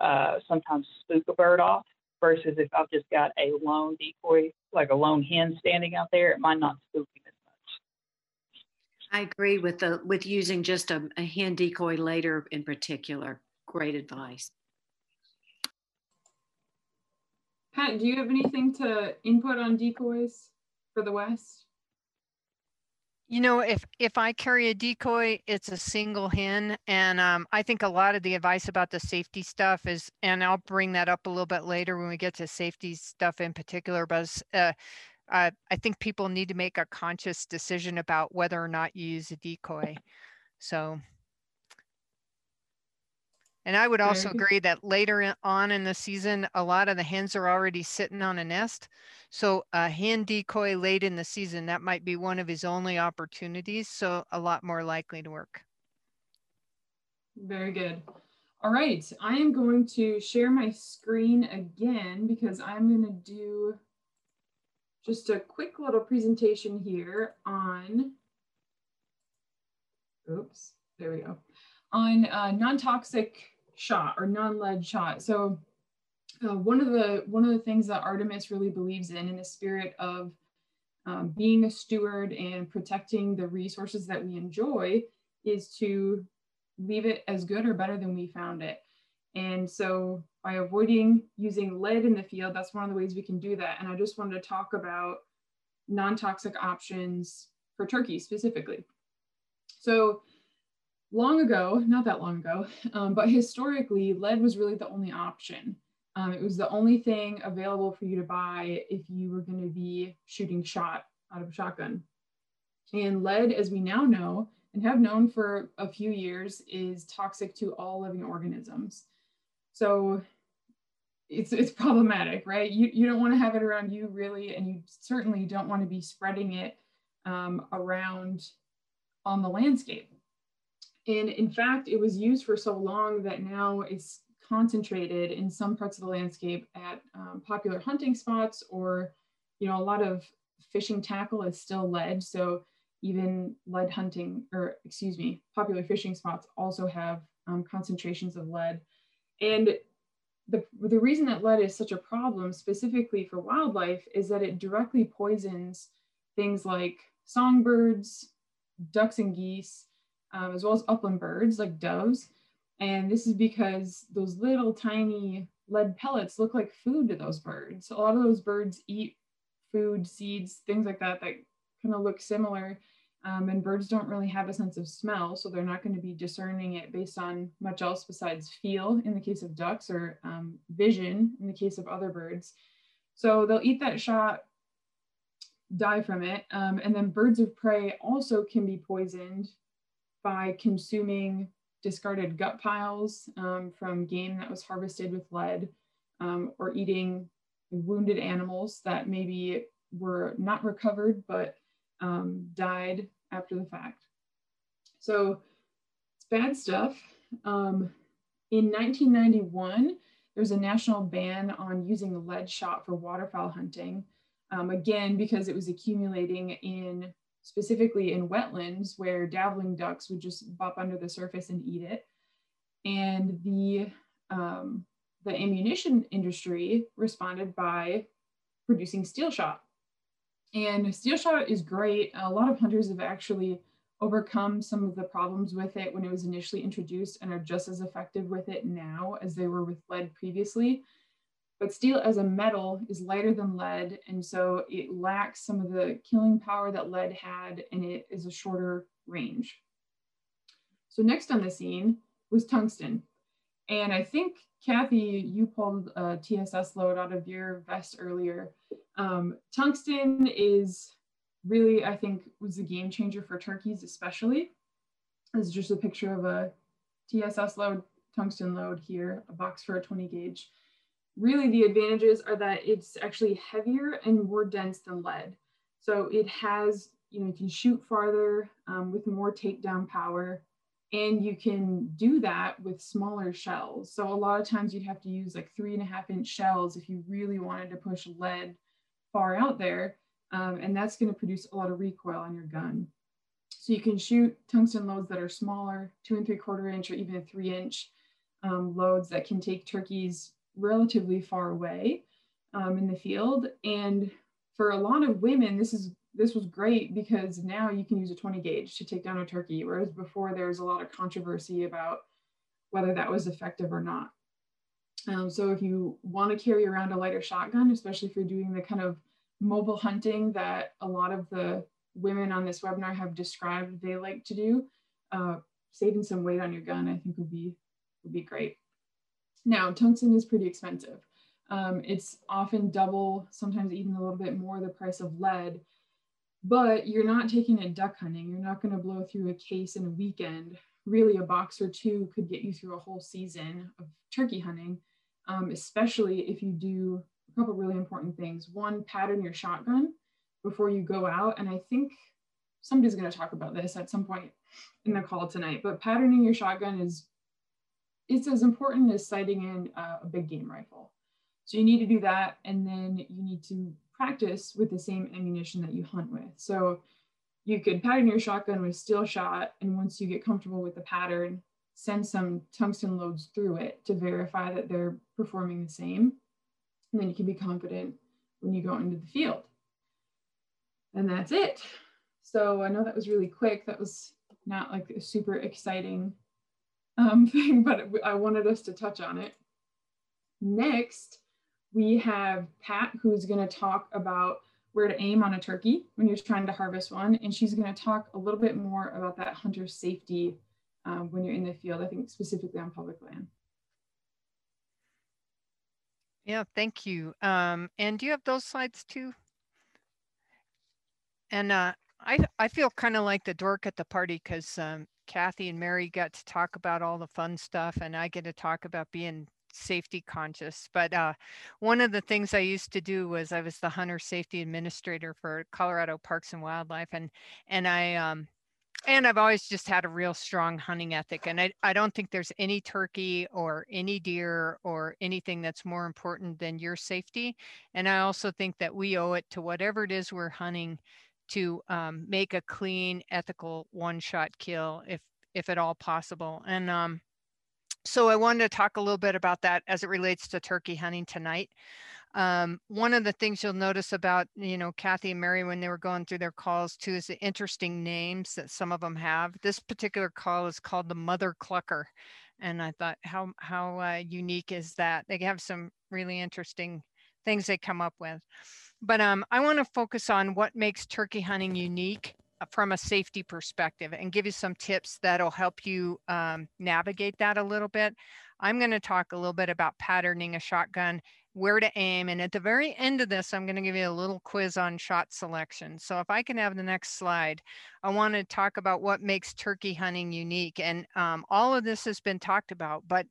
uh, sometimes spook a bird off versus if I've just got a lone decoy, like a lone hen standing out there, it might not spook him as much. I agree with the with using just a, a hen decoy later in particular. Great advice. Patt, do you have anything to input on decoys for the West? You know, if if I carry a decoy, it's a single hen, and um, I think a lot of the advice about the safety stuff is, and I'll bring that up a little bit later when we get to safety stuff in particular. But uh, I think people need to make a conscious decision about whether or not you use a decoy. So and I would also agree that later on in the season, a lot of the hens are already sitting on a nest. So a hen decoy late in the season, that might be one of his only opportunities. So a lot more likely to work. Very good. All right, I am going to share my screen again because I'm going to do just a quick little presentation here on, oops, there we go, on uh, non-toxic shot or non-lead shot. So uh, one of the one of the things that Artemis really believes in, in the spirit of um, being a steward and protecting the resources that we enjoy, is to leave it as good or better than we found it. And so by avoiding using lead in the field, that's one of the ways we can do that. And I just wanted to talk about non-toxic options for turkey specifically. So long ago, not that long ago, um, but historically, lead was really the only option. Um, it was the only thing available for you to buy if you were going to be shooting shot out of a shotgun. And lead, as we now know and have known for a few years, is toxic to all living organisms. So it's, it's problematic, right? You, you don't want to have it around you really, and you certainly don't want to be spreading it um, around on the landscape. And in fact, it was used for so long that now it's concentrated in some parts of the landscape at um, popular hunting spots or, you know, a lot of fishing tackle is still lead. So even lead hunting, or excuse me, popular fishing spots also have um, concentrations of lead. And the, the reason that lead is such a problem specifically for wildlife is that it directly poisons things like songbirds, ducks and geese, um, as well as upland birds like doves. And this is because those little tiny lead pellets look like food to those birds. A lot of those birds eat food, seeds, things like that that kind of look similar. Um, and birds don't really have a sense of smell, so they're not going to be discerning it based on much else besides feel in the case of ducks or um, vision in the case of other birds. So they'll eat that shot, die from it. Um, and then birds of prey also can be poisoned by consuming discarded gut piles um, from game that was harvested with lead um, or eating wounded animals that maybe were not recovered but um, died after the fact. So it's bad stuff. Um, in 1991, there was a national ban on using lead shot for waterfowl hunting. Um, again, because it was accumulating in specifically in wetlands where dabbling ducks would just bop under the surface and eat it. And the, um, the ammunition industry responded by producing steel shot. And steel shot is great. A lot of hunters have actually overcome some of the problems with it when it was initially introduced and are just as effective with it now as they were with lead previously. But steel as a metal is lighter than lead, and so it lacks some of the killing power that lead had, and it is a shorter range. So next on the scene was tungsten. And I think, Kathy, you pulled a TSS load out of your vest earlier. Um, tungsten is really, I think, was a game changer for turkeys, especially. This is just a picture of a TSS load, tungsten load here, a box for a 20 gauge. Really, the advantages are that it's actually heavier and more dense than lead. So it has, you know, you can shoot farther um, with more takedown power. And you can do that with smaller shells. So a lot of times you'd have to use like three and a half inch shells if you really wanted to push lead far out there. Um, and that's gonna produce a lot of recoil on your gun. So you can shoot tungsten loads that are smaller, two and three quarter inch or even three inch um, loads that can take turkeys relatively far away um, in the field. And for a lot of women, this is this was great because now you can use a 20 gauge to take down a turkey, whereas before there was a lot of controversy about whether that was effective or not. Um, so if you want to carry around a lighter shotgun, especially if you're doing the kind of mobile hunting that a lot of the women on this webinar have described they like to do, uh, saving some weight on your gun, I think would be, would be great. Now, tungsten is pretty expensive. Um, it's often double, sometimes even a little bit more the price of lead, but you're not taking it duck hunting. You're not going to blow through a case in a weekend. Really, a box or two could get you through a whole season of turkey hunting, um, especially if you do a couple really important things. One, pattern your shotgun before you go out. And I think somebody's going to talk about this at some point in the call tonight, but patterning your shotgun is it's as important as sighting in uh, a big game rifle. So you need to do that. And then you need to practice with the same ammunition that you hunt with. So you could pattern your shotgun with steel shot. And once you get comfortable with the pattern, send some tungsten loads through it to verify that they're performing the same. And then you can be confident when you go into the field. And that's it. So I know that was really quick. That was not like a super exciting um, thing, but I wanted us to touch on it. Next, we have Pat, who's going to talk about where to aim on a turkey when you're trying to harvest one. And she's going to talk a little bit more about that hunter safety um, when you're in the field, I think specifically on public land. Yeah, thank you. Um, and do you have those slides too? And uh, I, I feel kind of like the dork at the party because um, Kathy and Mary got to talk about all the fun stuff and I get to talk about being safety conscious. But uh, one of the things I used to do was I was the hunter safety administrator for Colorado Parks and Wildlife, and and I um, and I've always just had a real strong hunting ethic. And I, I don't think there's any turkey or any deer or anything that's more important than your safety. And I also think that we owe it to whatever it is we're hunting to um, make a clean, ethical one-shot kill if if at all possible. And um, so I wanted to talk a little bit about that as it relates to turkey hunting tonight. Um, one of the things you'll notice about, you know, Kathy and Mary when they were going through their calls too is the interesting names that some of them have. This particular call is called the Mother Clucker. And I thought, how, how uh, unique is that? They have some really interesting things they come up with. But um, I want to focus on what makes turkey hunting unique uh, from a safety perspective and give you some tips that'll help you um, navigate that a little bit. I'm going to talk a little bit about patterning a shotgun, where to aim, and at the very end of this, I'm going to give you a little quiz on shot selection. So if I can have the next slide, I want to talk about what makes turkey hunting unique. And um, all of this has been talked about, but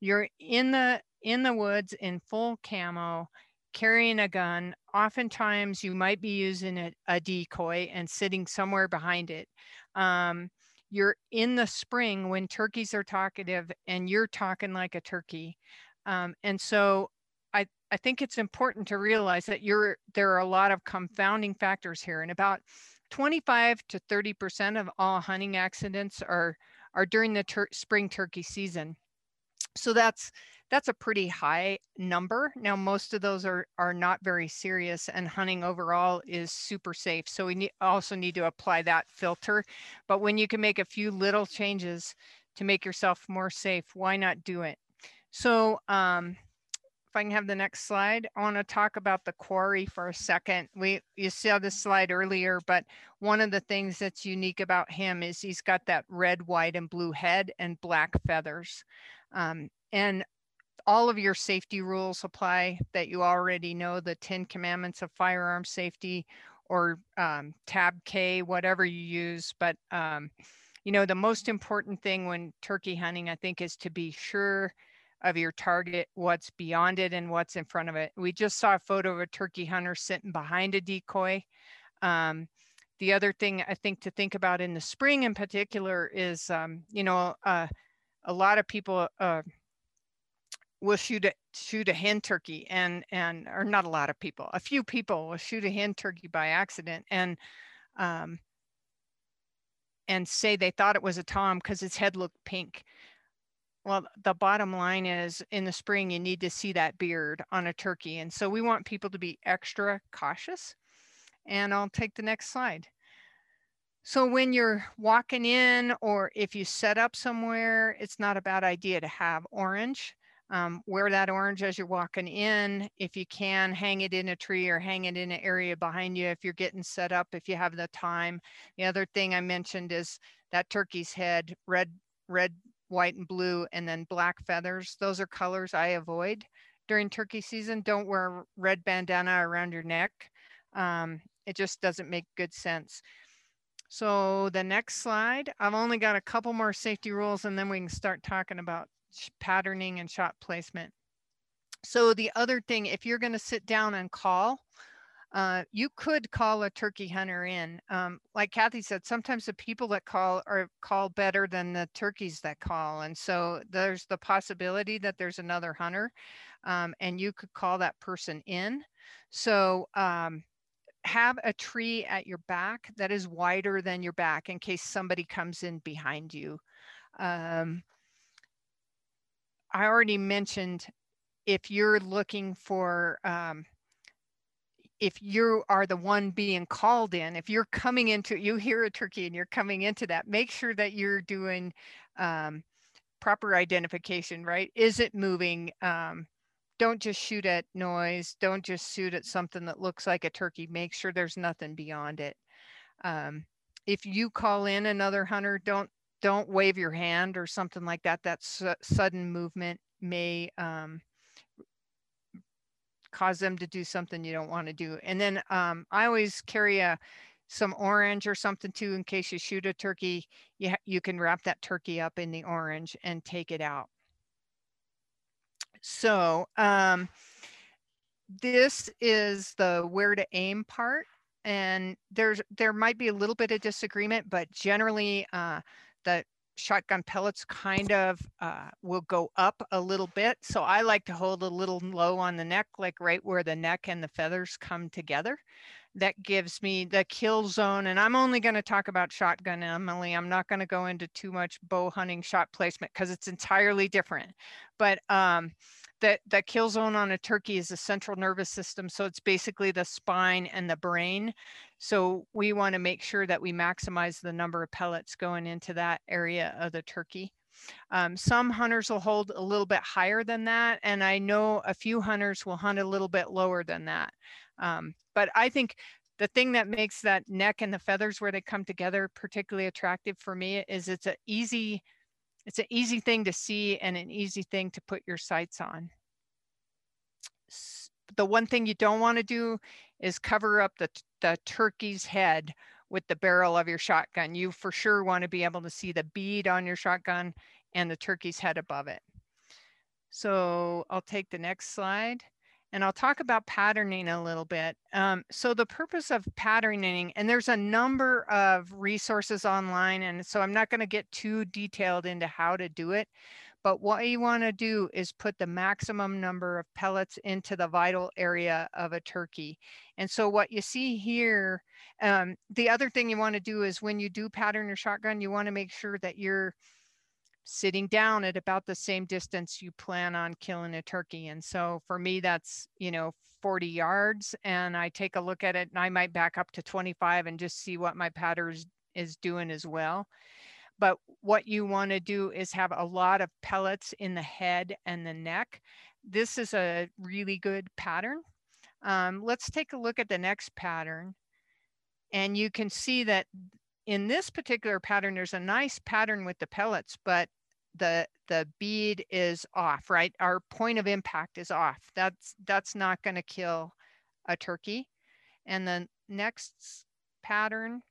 you're in the in the woods in full camo carrying a gun. Oftentimes, you might be using a, a decoy and sitting somewhere behind it. Um, you're in the spring when turkeys are talkative and you're talking like a turkey. Um, and so I, I think it's important to realize that you're there are a lot of confounding factors here and about 25 to 30% of all hunting accidents are are during the tur spring turkey season. So that's that's a pretty high number. Now, most of those are, are not very serious and hunting overall is super safe. So we also need to apply that filter. But when you can make a few little changes to make yourself more safe, why not do it? So um, if I can have the next slide, I want to talk about the quarry for a second. We you saw this slide earlier, but one of the things that's unique about him is he's got that red, white, and blue head and black feathers. Um, and all of your safety rules apply that you already know, the 10 commandments of firearm safety or um, tab K, whatever you use. But, um, you know, the most important thing when turkey hunting, I think, is to be sure of your target, what's beyond it and what's in front of it. We just saw a photo of a turkey hunter sitting behind a decoy. Um, the other thing I think to think about in the spring in particular is, um, you know, uh, a lot of people uh, will shoot a, shoot a hen turkey and, and, or not a lot of people, a few people will shoot a hen turkey by accident and, um, and say they thought it was a tom because its head looked pink. Well, the bottom line is in the spring, you need to see that beard on a turkey. And so we want people to be extra cautious. And I'll take the next slide. So when you're walking in or if you set up somewhere, it's not a bad idea to have orange. Um, wear that orange as you're walking in. If you can, hang it in a tree or hang it in an area behind you if you're getting set up, if you have the time. The other thing I mentioned is that turkey's head, red, red white and blue, and then black feathers. Those are colors I avoid during turkey season. Don't wear red bandana around your neck. Um, it just doesn't make good sense. So the next slide, I've only got a couple more safety rules and then we can start talking about patterning and shot placement. So the other thing, if you're gonna sit down and call, uh, you could call a turkey hunter in. Um, like Kathy said, sometimes the people that call are call better than the turkeys that call. And so there's the possibility that there's another hunter um, and you could call that person in. So um, have a tree at your back that is wider than your back in case somebody comes in behind you. Um, I already mentioned if you're looking for um, if you are the one being called in, if you're coming into, you hear a turkey and you're coming into that, make sure that you're doing um, proper identification, right? Is it moving? Um, don't just shoot at noise. Don't just shoot at something that looks like a turkey. Make sure there's nothing beyond it. Um, if you call in another hunter, don't don't wave your hand or something like that. That su sudden movement may um, cause them to do something you don't want to do. And then um, I always carry a some orange or something too in case you shoot a turkey. You, you can wrap that turkey up in the orange and take it out. So um, this is the where to aim part. And there's there might be a little bit of disagreement, but generally uh, the shotgun pellets kind of uh, will go up a little bit. So I like to hold a little low on the neck, like right where the neck and the feathers come together. That gives me the kill zone. And I'm only going to talk about shotgun, Emily. I'm not going to go into too much bow hunting shot placement because it's entirely different. But um, the, the kill zone on a turkey is the central nervous system. So it's basically the spine and the brain. So we want to make sure that we maximize the number of pellets going into that area of the turkey. Um, some hunters will hold a little bit higher than that. And I know a few hunters will hunt a little bit lower than that. Um, but I think the thing that makes that neck and the feathers where they come together particularly attractive for me is it's an easy it's an easy thing to see and an easy thing to put your sights on. The one thing you don't want to do is cover up the, the turkey's head with the barrel of your shotgun. You for sure want to be able to see the bead on your shotgun and the turkey's head above it. So I'll take the next slide and I'll talk about patterning a little bit. Um, so the purpose of patterning, and there's a number of resources online, and so I'm not gonna get too detailed into how to do it, but what you wanna do is put the maximum number of pellets into the vital area of a turkey. And so what you see here, um, the other thing you wanna do is when you do pattern your shotgun, you wanna make sure that you're sitting down at about the same distance you plan on killing a turkey. And so for me, that's, you know, 40 yards. And I take a look at it and I might back up to 25 and just see what my pattern is doing as well. But what you want to do is have a lot of pellets in the head and the neck. this is a really good pattern. Um, let's take a look at the next pattern. And you can see that in this particular pattern, there's a nice pattern with the pellets, but the the bead is off, right? Our point of impact is off. That's that's not going to kill a turkey. And the next pattern,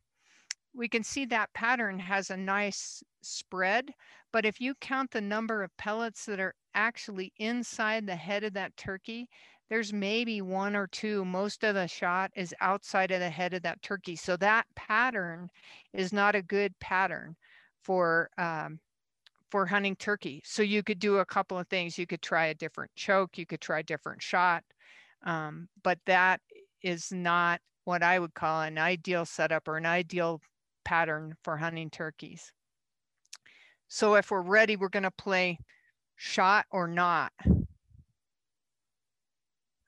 we can see that pattern has a nice spread, but if you count the number of pellets that are actually inside the head of that turkey, there's maybe one or two. Most of the shot is outside of the head of that turkey. So that pattern is not a good pattern for um, for hunting turkey. So you could do a couple of things. You could try a different choke. You could try a different shot. Um, but that is not what I would call an ideal setup or an ideal pattern for hunting turkeys. So if we're ready, we're going to play shot or not.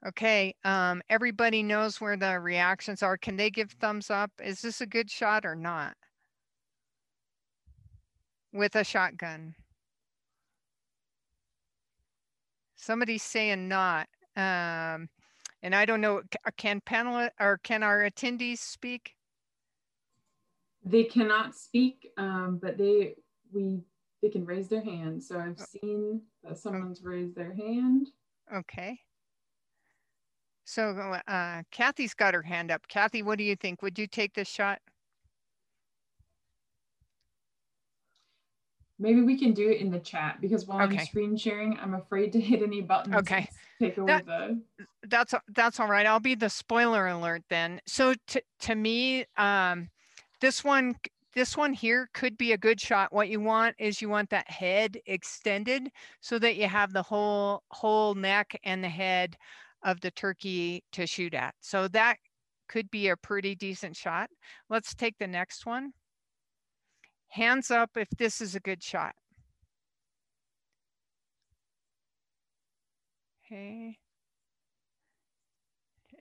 Okay, um, everybody knows where the reactions are. Can they give thumbs up? Is this a good shot or not? With a shotgun. Somebody's saying not. Um, and I don't know, can panel or can our attendees speak? They cannot speak, um, but they we they can raise their hand. So I've seen that someone's raised their hand. Okay. So uh, Kathy's got her hand up. Kathy, what do you think? Would you take this shot? Maybe we can do it in the chat because while okay. I'm screen sharing, I'm afraid to hit any buttons. Okay. Take over that, the. That's that's all right. I'll be the spoiler alert then. So to to me, um, this one this one here could be a good shot. What you want is you want that head extended so that you have the whole whole neck and the head of the turkey to shoot at. So that could be a pretty decent shot. Let's take the next one. Hands up if this is a good shot. Okay.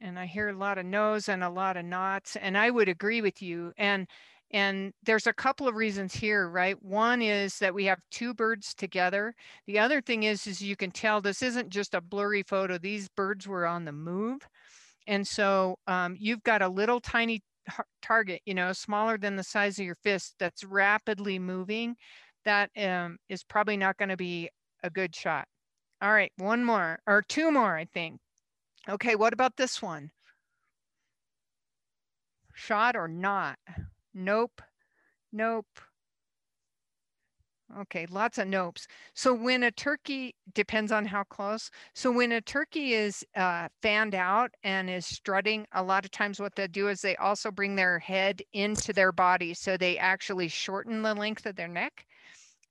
And I hear a lot of no's and a lot of nots, and I would agree with you. And and there's a couple of reasons here, right? One is that we have two birds together. The other thing is, is you can tell this isn't just a blurry photo. These birds were on the move. And so um, you've got a little tiny target, you know, smaller than the size of your fist that's rapidly moving. That um, is probably not going to be a good shot. All right, one more or two more, I think. Okay, what about this one? Shot or not? Nope. Nope. Okay, lots of nopes. So when a turkey, depends on how close. So when a turkey is uh, fanned out and is strutting, a lot of times what they do is they also bring their head into their body. So they actually shorten the length of their neck.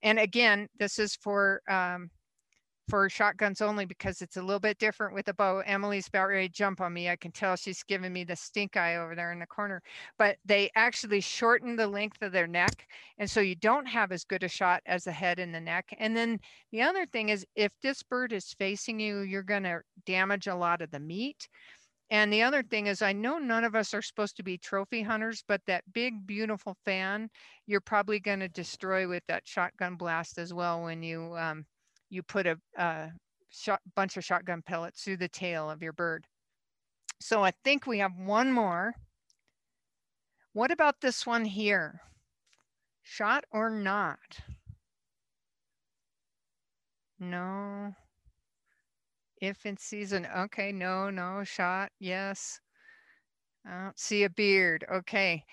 And again, this is for um, for shotguns only because it's a little bit different with a bow. Emily's about ready to jump on me. I can tell she's giving me the stink eye over there in the corner. But they actually shorten the length of their neck. And so you don't have as good a shot as the head and the neck. And then the other thing is if this bird is facing you, you're going to damage a lot of the meat. And the other thing is, I know none of us are supposed to be trophy hunters, but that big, beautiful fan, you're probably going to destroy with that shotgun blast as well when you um, you put a, a shot, bunch of shotgun pellets through the tail of your bird. So I think we have one more. What about this one here? Shot or not? No. If in season, okay, no, no, shot, yes. I don't see a beard, okay.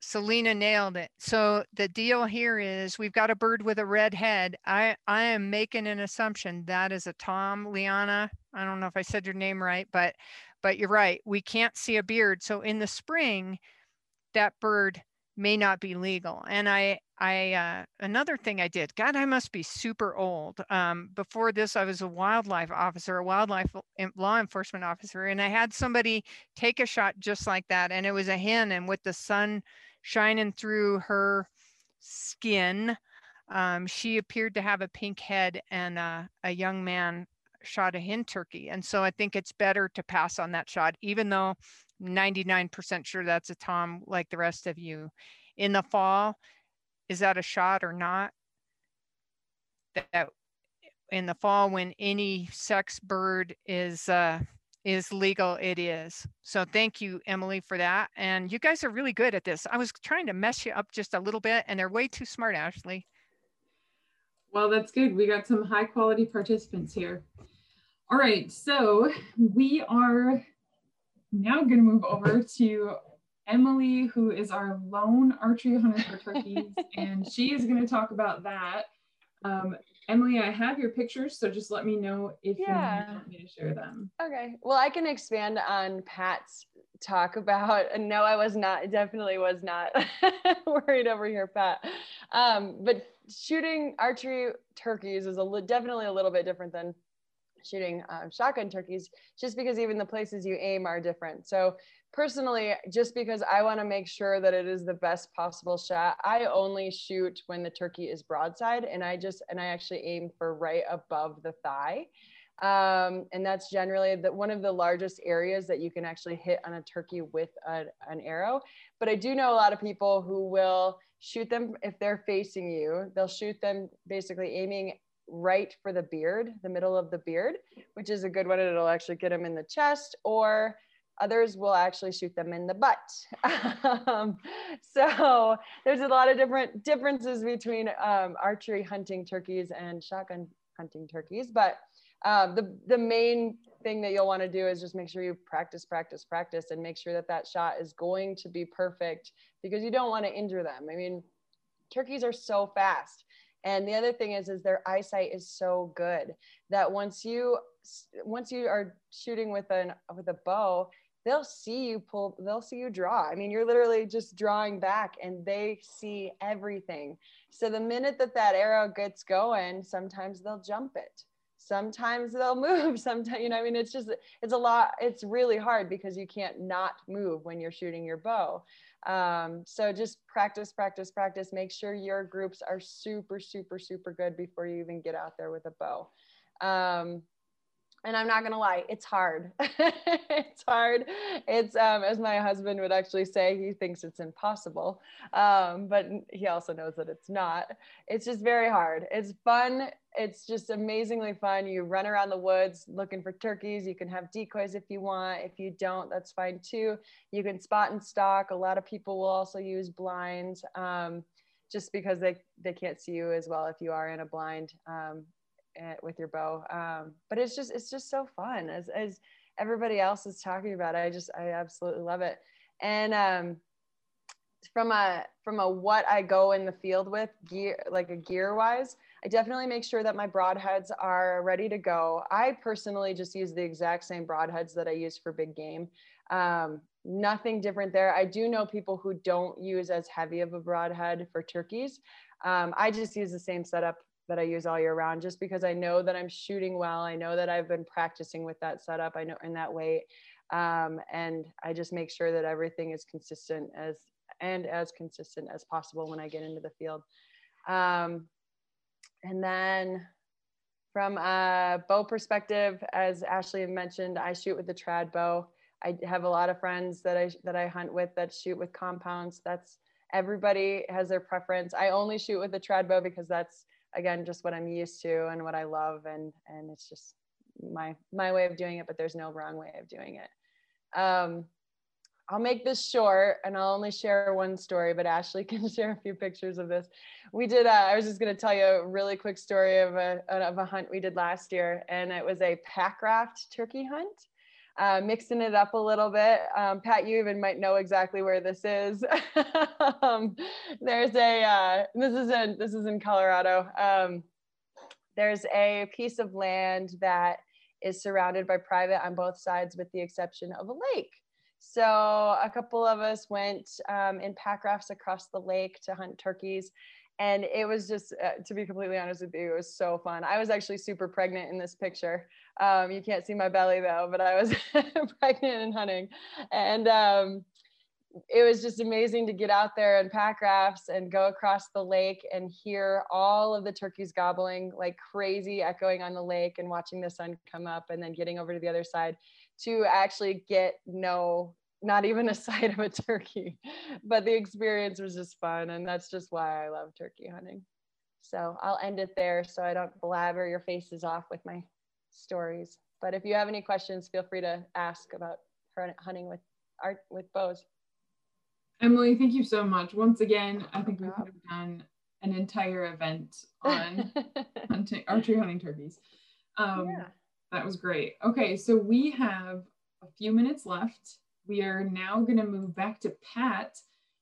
Selena nailed it. So the deal here is we've got a bird with a red head. I, I am making an assumption that is a Tom Liana. I don't know if I said your name right, but but you're right. We can't see a beard. So in the spring, that bird may not be legal. And I I uh, another thing I did. God, I must be super old. Um, before this, I was a wildlife officer, a wildlife law enforcement officer, and I had somebody take a shot just like that, and it was a hen, and with the sun shining through her skin. Um, she appeared to have a pink head, and uh, a young man shot a hen turkey. And so I think it's better to pass on that shot, even though 99% sure that's a Tom like the rest of you. In the fall, is that a shot or not? That in the fall when any sex bird is uh, is legal, it is. So thank you, Emily, for that. And you guys are really good at this. I was trying to mess you up just a little bit, and they're way too smart, Ashley. Well, that's good. We got some high quality participants here. All right, so we are now going to move over to Emily, who is our lone archery hunter for turkeys, and she is going to talk about that. Um, Emily, I have your pictures, so just let me know if yeah. you want me to share them. Okay. Well, I can expand on Pat's talk about. No, I was not. Definitely was not worried over here, Pat. Um, but shooting archery turkeys is a definitely a little bit different than shooting um, shotgun turkeys, just because even the places you aim are different. So personally, just because I want to make sure that it is the best possible shot, I only shoot when the turkey is broadside and I just, and I actually aim for right above the thigh. Um, and that's generally the, one of the largest areas that you can actually hit on a turkey with a, an arrow. But I do know a lot of people who will shoot them if they're facing you, they'll shoot them basically aiming right for the beard, the middle of the beard, which is a good one. It'll actually get them in the chest or Others will actually shoot them in the butt. um, so there's a lot of different differences between um, archery hunting turkeys and shotgun hunting turkeys. But um, the, the main thing that you'll want to do is just make sure you practice, practice, practice, and make sure that that shot is going to be perfect because you don't want to injure them. I mean, turkeys are so fast. And the other thing is, is their eyesight is so good that once you once you are shooting with an with a bow, they'll see you pull they'll see you draw. I mean you're literally just drawing back and they see everything. So the minute that that arrow gets going sometimes they'll jump it. Sometimes they'll move. Sometimes you know i mean it's just it's a lot it's really hard because you can't not move when you're shooting your bow. Um, so just practice practice practice. Make sure your groups are super super super good before you even get out there with a bow. Um, and I'm not gonna lie, it's hard. it's hard. It's um, as my husband would actually say, he thinks it's impossible, um, but he also knows that it's not. It's just very hard. It's fun. It's just amazingly fun. You run around the woods looking for turkeys. You can have decoys if you want. If you don't, that's fine too. You can spot and stalk. A lot of people will also use blinds. Um, just because they, they can't see you as well if you are in a blind um, with your bow. Um, but it's just it's just so fun as as everybody else is talking about. I just I absolutely love it. And um, from a from a what I go in the field with gear like a gear wise, I definitely make sure that my broadheads are ready to go. I personally just use the exact same broadheads that I use for big game. Um, nothing different there. I do know people who don't use as heavy of a broadhead for turkeys. Um, I just use the same setup that I use all year round just because I know that I'm shooting well. I know that I've been practicing with that setup. I know in that weight. Um, and I just make sure that everything is consistent as and as consistent as possible when I get into the field. Um, and then from a bow perspective, as Ashley mentioned, I shoot with the trad bow. I have a lot of friends that I that I hunt with that shoot with compounds. That's everybody has their preference. I only shoot with the trad bow because that's again just what i'm used to and what i love and and it's just my my way of doing it but there's no wrong way of doing it um, I'll make this short and I'll only share one story, but Ashley can share a few pictures of this. We did, uh, I was just going to tell you a really quick story of a, of a hunt we did last year, and it was a pack raft turkey hunt uh, mixing it up a little bit. Um, Pat, you even might know exactly where this is. um, there's a uh, this is in this is in Colorado. Um, there's a piece of land that is surrounded by private on both sides, with the exception of a lake. So a couple of us went um, in pack rafts across the lake to hunt turkeys and it was just uh, to be completely honest with you it was so fun. I was actually super pregnant in this picture. Um, you can't see my belly though but i was pregnant and hunting. And um, it was just amazing to get out there and pack rafts and go across the lake and hear all of the turkeys gobbling like crazy echoing on the lake and watching the sun come up and then getting over to the other side to actually get no not even a sight of a turkey but the experience was just fun and that's just why i love turkey hunting So I'll end it there so I don't blabber your faces off with my stories. But if you have any questions, feel free to ask about hunting with art with bows. Emily, thank you so much. Once again, I think we could have done an entire event on hunting, archery hunting turkeys. Um, yeah. That was great. Okay, so we have a few minutes left. We are now going to move back to Pat.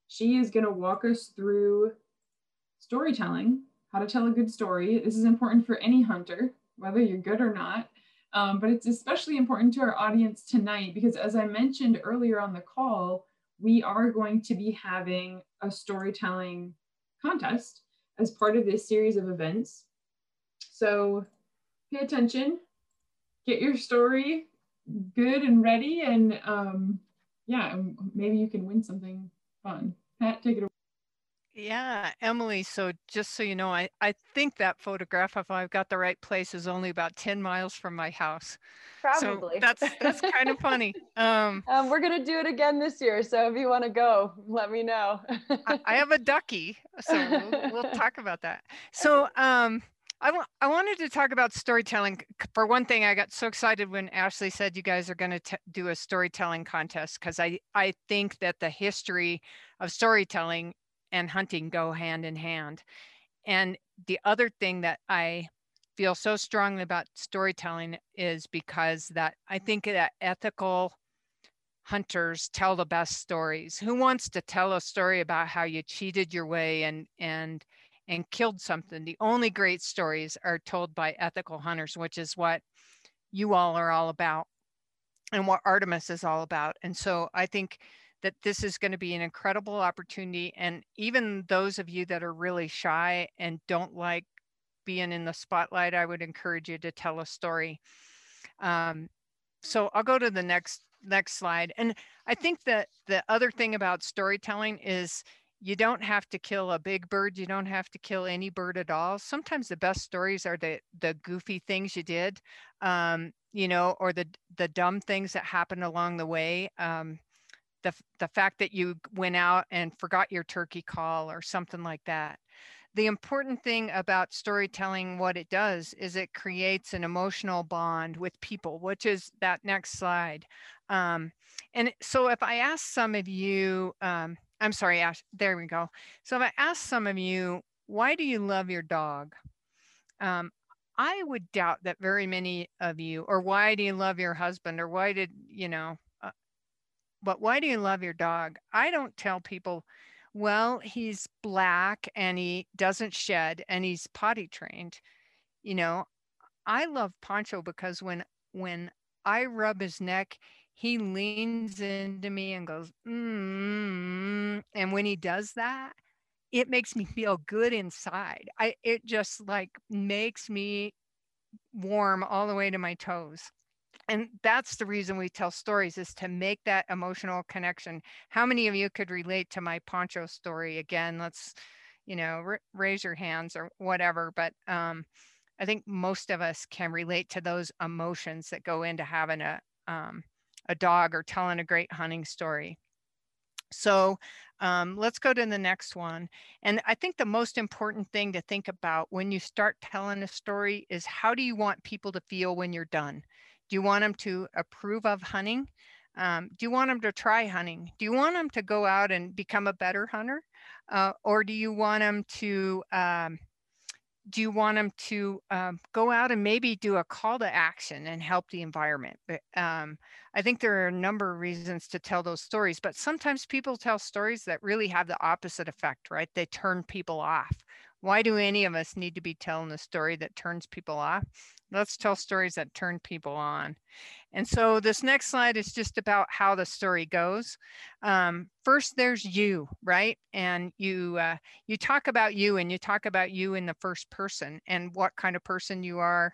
She is going to walk us through storytelling, how to tell a good story. This is important for any hunter, whether you're good or not. Um, but it's especially important to our audience tonight because, as I mentioned earlier on the call, we are going to be having a storytelling contest as part of this series of events. So pay attention, get your story good and ready, and um, yeah, maybe you can win something fun. Pat, take it away. Yeah, Emily. So just so you know, I, I think that photograph, if I've got the right place, is only about 10 miles from my house. Probably. So that's that's kind of funny. Um, um, we're gonna do it again this year. So if you want to go, let me know. I, I, have a ducky, so we'll, we'll talk about that. So um, I, w- I wanted to talk about storytelling. For one thing, I got so excited when Ashley said you guys are going to do a storytelling contest because I, I think that the history of storytelling and hunting go hand in hand. And the other thing that I feel so strongly about storytelling is because that I think that ethical hunters tell the best stories. Who wants to tell a story about how you cheated your way and and and killed something. The only great stories are told by ethical hunters, which is what you all are all about and what Artemis is all about. And so I think that this is going to be an incredible opportunity. And even those of you that are really shy and don't like being in the spotlight, I would encourage you to tell a story. Um, so I'll go to the next next slide. And I think that the other thing about storytelling is you don't have to kill a big bird you don't have to kill any bird at all. Sometimes the best stories are the the goofy things you did um, you know or the the dumb things that happened along the way um, the the fact that you went out and forgot your turkey call or something like that. The important thing about storytelling what it does is it creates an emotional bond with people which is that next slide. Um, and so if i ask some of you um, I'm sorry, Ash. There we go. So if I ask some of you, why do you love your dog? Um, I would doubt that very many of you, or why do you love your husband, or why did, you know, uh, but why do you love your dog? I don't tell people, well, he's black and he doesn't shed and he's potty trained. You know, I love Poncho because when when I rub his neck, he leans into me and goes, mm, and when he does that, it makes me feel good inside. I it just like makes me warm all the way to my toes. And that's the reason we tell stories is to make that emotional connection. How many of you could relate to my poncho story? Again, let's, you know, r- raise your hands or whatever. But um, I think most of us can relate to those emotions that go into having a um, a dog or telling a great hunting story. So um, let's go to the next one. And I think the most important thing to think about when you start telling a story is how do you want people to feel when you're done? Do you want them to approve of hunting? Um, do you want them to try hunting? Do you want them to go out and become a better hunter? Uh, or do you want them to um, do you want them to um, go out and maybe do a call to action and help the environment? But um, I think there are a number of reasons to tell those stories, but sometimes people tell stories that really have the opposite effect, right? They turn people off. Why do any of us need to be telling a story that turns people off? Let's tell stories that turn people on. And so this next slide is just about how the story goes. Um, first, there's you, right? And you uh, you talk about you, and you talk about you in the first person and what kind of person you are.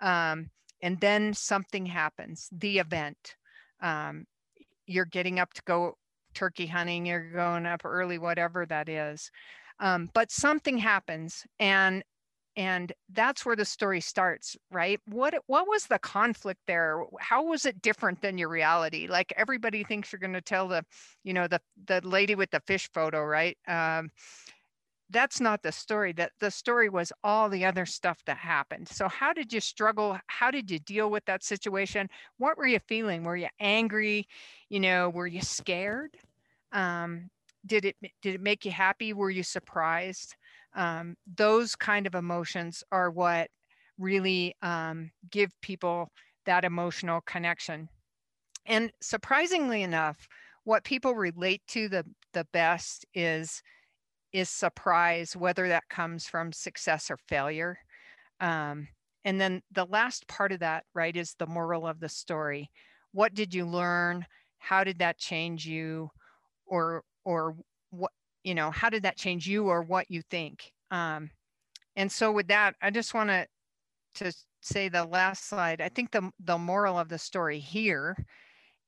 Um, and then something happens, the event. Um, you're getting up to go turkey hunting, you're going up early, whatever that is. Um, but something happens and and that's where the story starts right? What what was the conflict there? How was it different than your reality? Like everybody thinks you're going to tell the you know the the lady with the fish photo right? Um, that's not the story. That the story was all the other stuff that happened. So how did you struggle? How did you deal with that situation? What were you feeling? Were you angry? You know were you scared? Um, did it did it make you happy? Were you surprised um, those kind of emotions are what really um, give people that emotional connection and surprisingly enough what people relate to the the best is is surprise, whether that comes from success or failure. Um, and then the last part of that, right, is the moral of the story. What did you learn? How did that change you? Or, or what, you know, how did that change you or what you think? Um, and so with that, I just want to to say the last slide. I think the the moral of the story here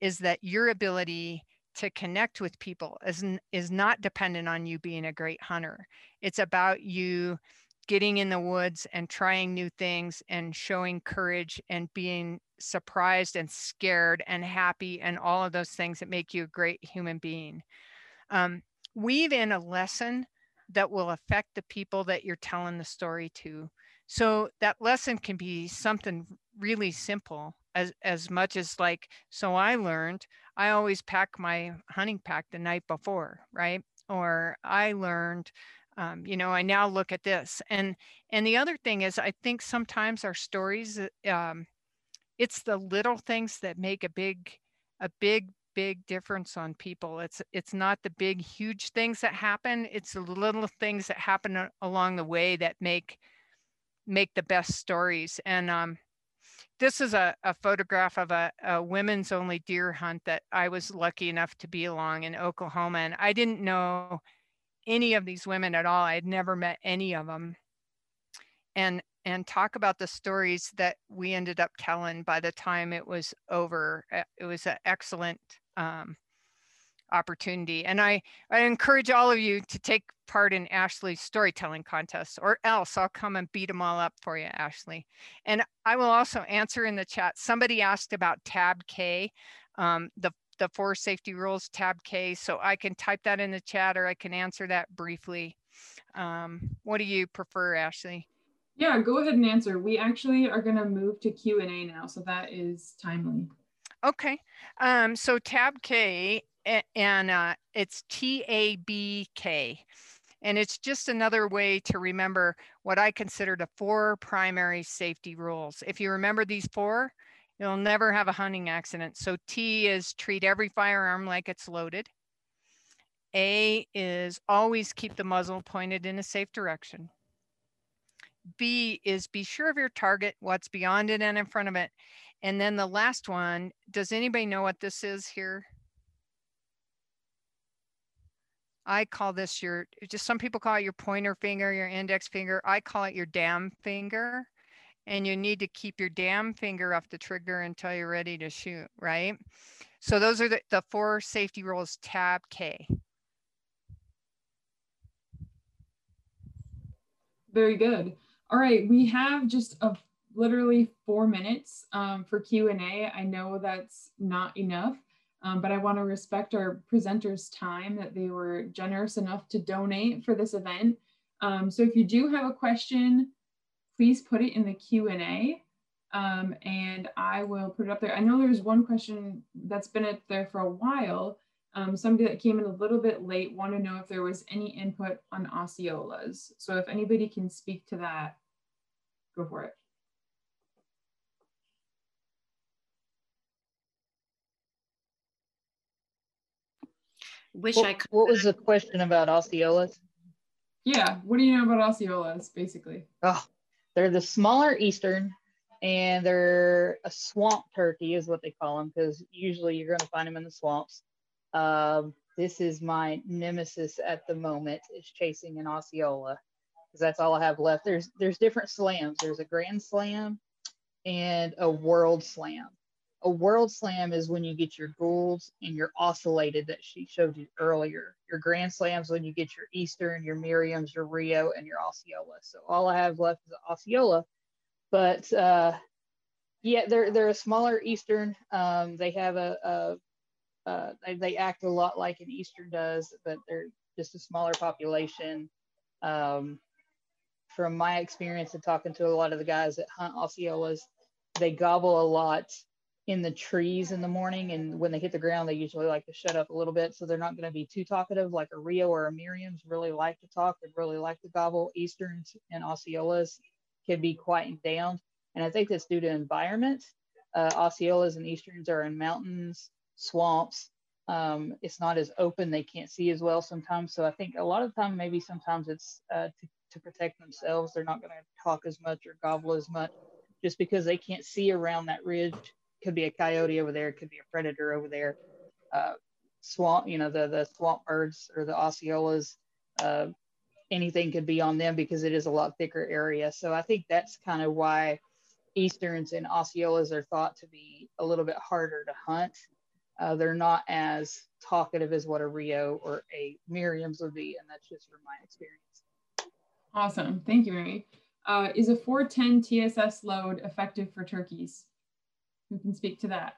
is that your ability to connect with people is, is not dependent on you being a great hunter. It's about you getting in the woods and trying new things and showing courage and being surprised and scared and happy and all of those things that make you a great human being. Um, weave in a lesson that will affect the people that you're telling the story to. So that lesson can be something really simple as, as much as like, so I learned I always pack my hunting pack the night before, right? Or I learned, um, you know, I now look at this. And and the other thing is, I think sometimes our stories, um, it's the little things that make a big, a big big difference on people it's it's not the big huge things that happen it's the little things that happen along the way that make make the best stories and um this is a, a photograph of a, a, women's only deer hunt that I was lucky enough to be along in Oklahoma. And I didn't know any of these women at all. I had never met any of them. And and talk about the stories that we ended up telling by the time it was over. Uh, it was an excellent um, opportunity. And I, I encourage all of you to take part in Ashley's storytelling contest or else I'll come and beat them all up for you, Ashley. And I will also answer in the chat. Somebody asked about tab K, um, the, the four safety rules tab K. So I can type that in the chat or I can answer that briefly. Um, what do you prefer, Ashley? Yeah, go ahead and answer. We actually are gonna move to Q&A now. So that is timely. Okay, um, so tab K and uh, it's TABK. And it's just another way to remember what I consider the four primary safety rules. If you remember these four, you'll never have a hunting accident. So T is treat every firearm like it's loaded. A is always keep the muzzle pointed in a safe direction. B is be sure of your target, what's beyond it and in front of it. And then the last one, does anybody know what this is here? I call this your, just some people call it your pointer finger, your index finger. I call it your damn finger. And you need to keep your damn finger off the trigger until you're ready to shoot, right? So those are the, the four safety rules, tab K. Very good. All right, we have just a, literally four minutes um, for Q&A. I know that's not enough. Um, but I want to respect our presenters' time that they were generous enough to donate for this event. Um, so if you do have a question, please put it in the Q&A um, and I will put it up there. I know there's one question that's been up there for a while. Um, somebody that came in a little bit late want to know if there was any input on Osceolas. So if anybody can speak to that, go for it. Wish what, I could. What was the question about Osceolas? Yeah, what do you know about Osceolas, basically? Oh, they're the smaller eastern, and they're a swamp turkey, is what they call them, because usually you're going to find them in the swamps. Um, this is my nemesis at the moment is chasing an Osceola, because that's all I have left. There's there's different slams. There's a Grand Slam and a World Slam a world slam is when you get your Goulds and your ocellated that she showed you earlier. Your grand slams when you get your Eastern, your Merriams, your Rio, and your Osceola. So all I have left is Osceola. But uh, yeah, they're they're a smaller Eastern. Um, they have a, a uh, they, they act a lot like an Eastern does, but they're just a smaller population. Um, from my experience and talking to a lot of the guys that hunt Osceolas, they gobble a lot in the trees in the morning. And when they hit the ground, they usually like to shut up a little bit. So they're not going to be too talkative like a Rio or a Merriam's really like to talk. They really like to gobble. Easterns and Osceolas can be quieting down. And I think that's due to environment. Uh, Osceolas and Easterns are in mountains, swamps. Um, it's not as open. They can't see as well sometimes. So I think a lot of the time, maybe sometimes it's uh, to, to protect themselves. They're not going to talk as much or gobble as much just because they can't see around that ridge. Could be a coyote over there. Could be a predator over there. Uh, swamp, you know, the, the swamp birds or the Osceolas, uh, anything could be on them because it is a lot thicker area. So I think that's kind of why Easterns and Osceolas are thought to be a little bit harder to hunt. Uh, they're not as talkative as what a Rio or a Merriam's would be, and that's just from my experience. Awesome. Thank you, Mary. Uh, is a 410 TSS load effective for turkeys? Who can speak to that?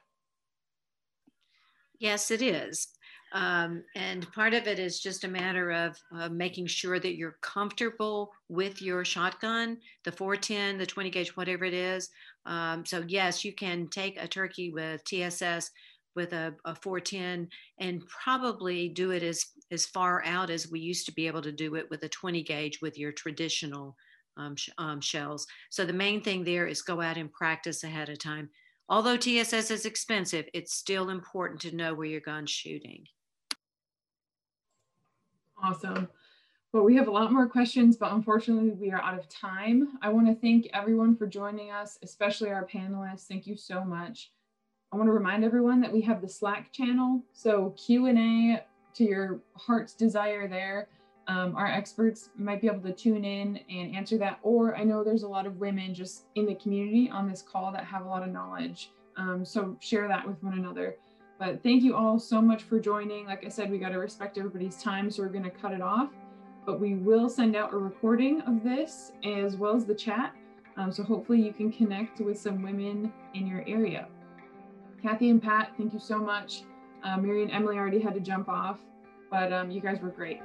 Yes, it is. Um, and part of it is just a matter of uh, making sure that you're comfortable with your shotgun, the 410, the 20 gauge, whatever it is. Um, so, yes, you can take a turkey with TSS with a, a 410 and probably do it as, as far out as we used to be able to do it with a 20 gauge with your traditional um, sh- um, shells. So, the main thing there is go out and practice ahead of time. Although TSS is expensive, it's still important to know where you're gun's shooting. Awesome. Well, we have a lot more questions, but unfortunately we are out of time. I want to thank everyone for joining us, especially our panelists. Thank you so much. I want to remind everyone that we have the Slack channel. So Q&A to your heart's desire there. Um, our experts might be able to tune in and answer that. Or I know there's a lot of women just in the community on this call that have a lot of knowledge. Um, so share that with one another. But thank you all so much for joining. Like I said, we got to respect everybody's time, so we're going to cut it off. But we will send out a recording of this as well as the chat. Um, so hopefully you can connect with some women in your area. Kathy and Patt, thank you so much. Uh, Mary and Emily already had to jump off, but um, you guys were great.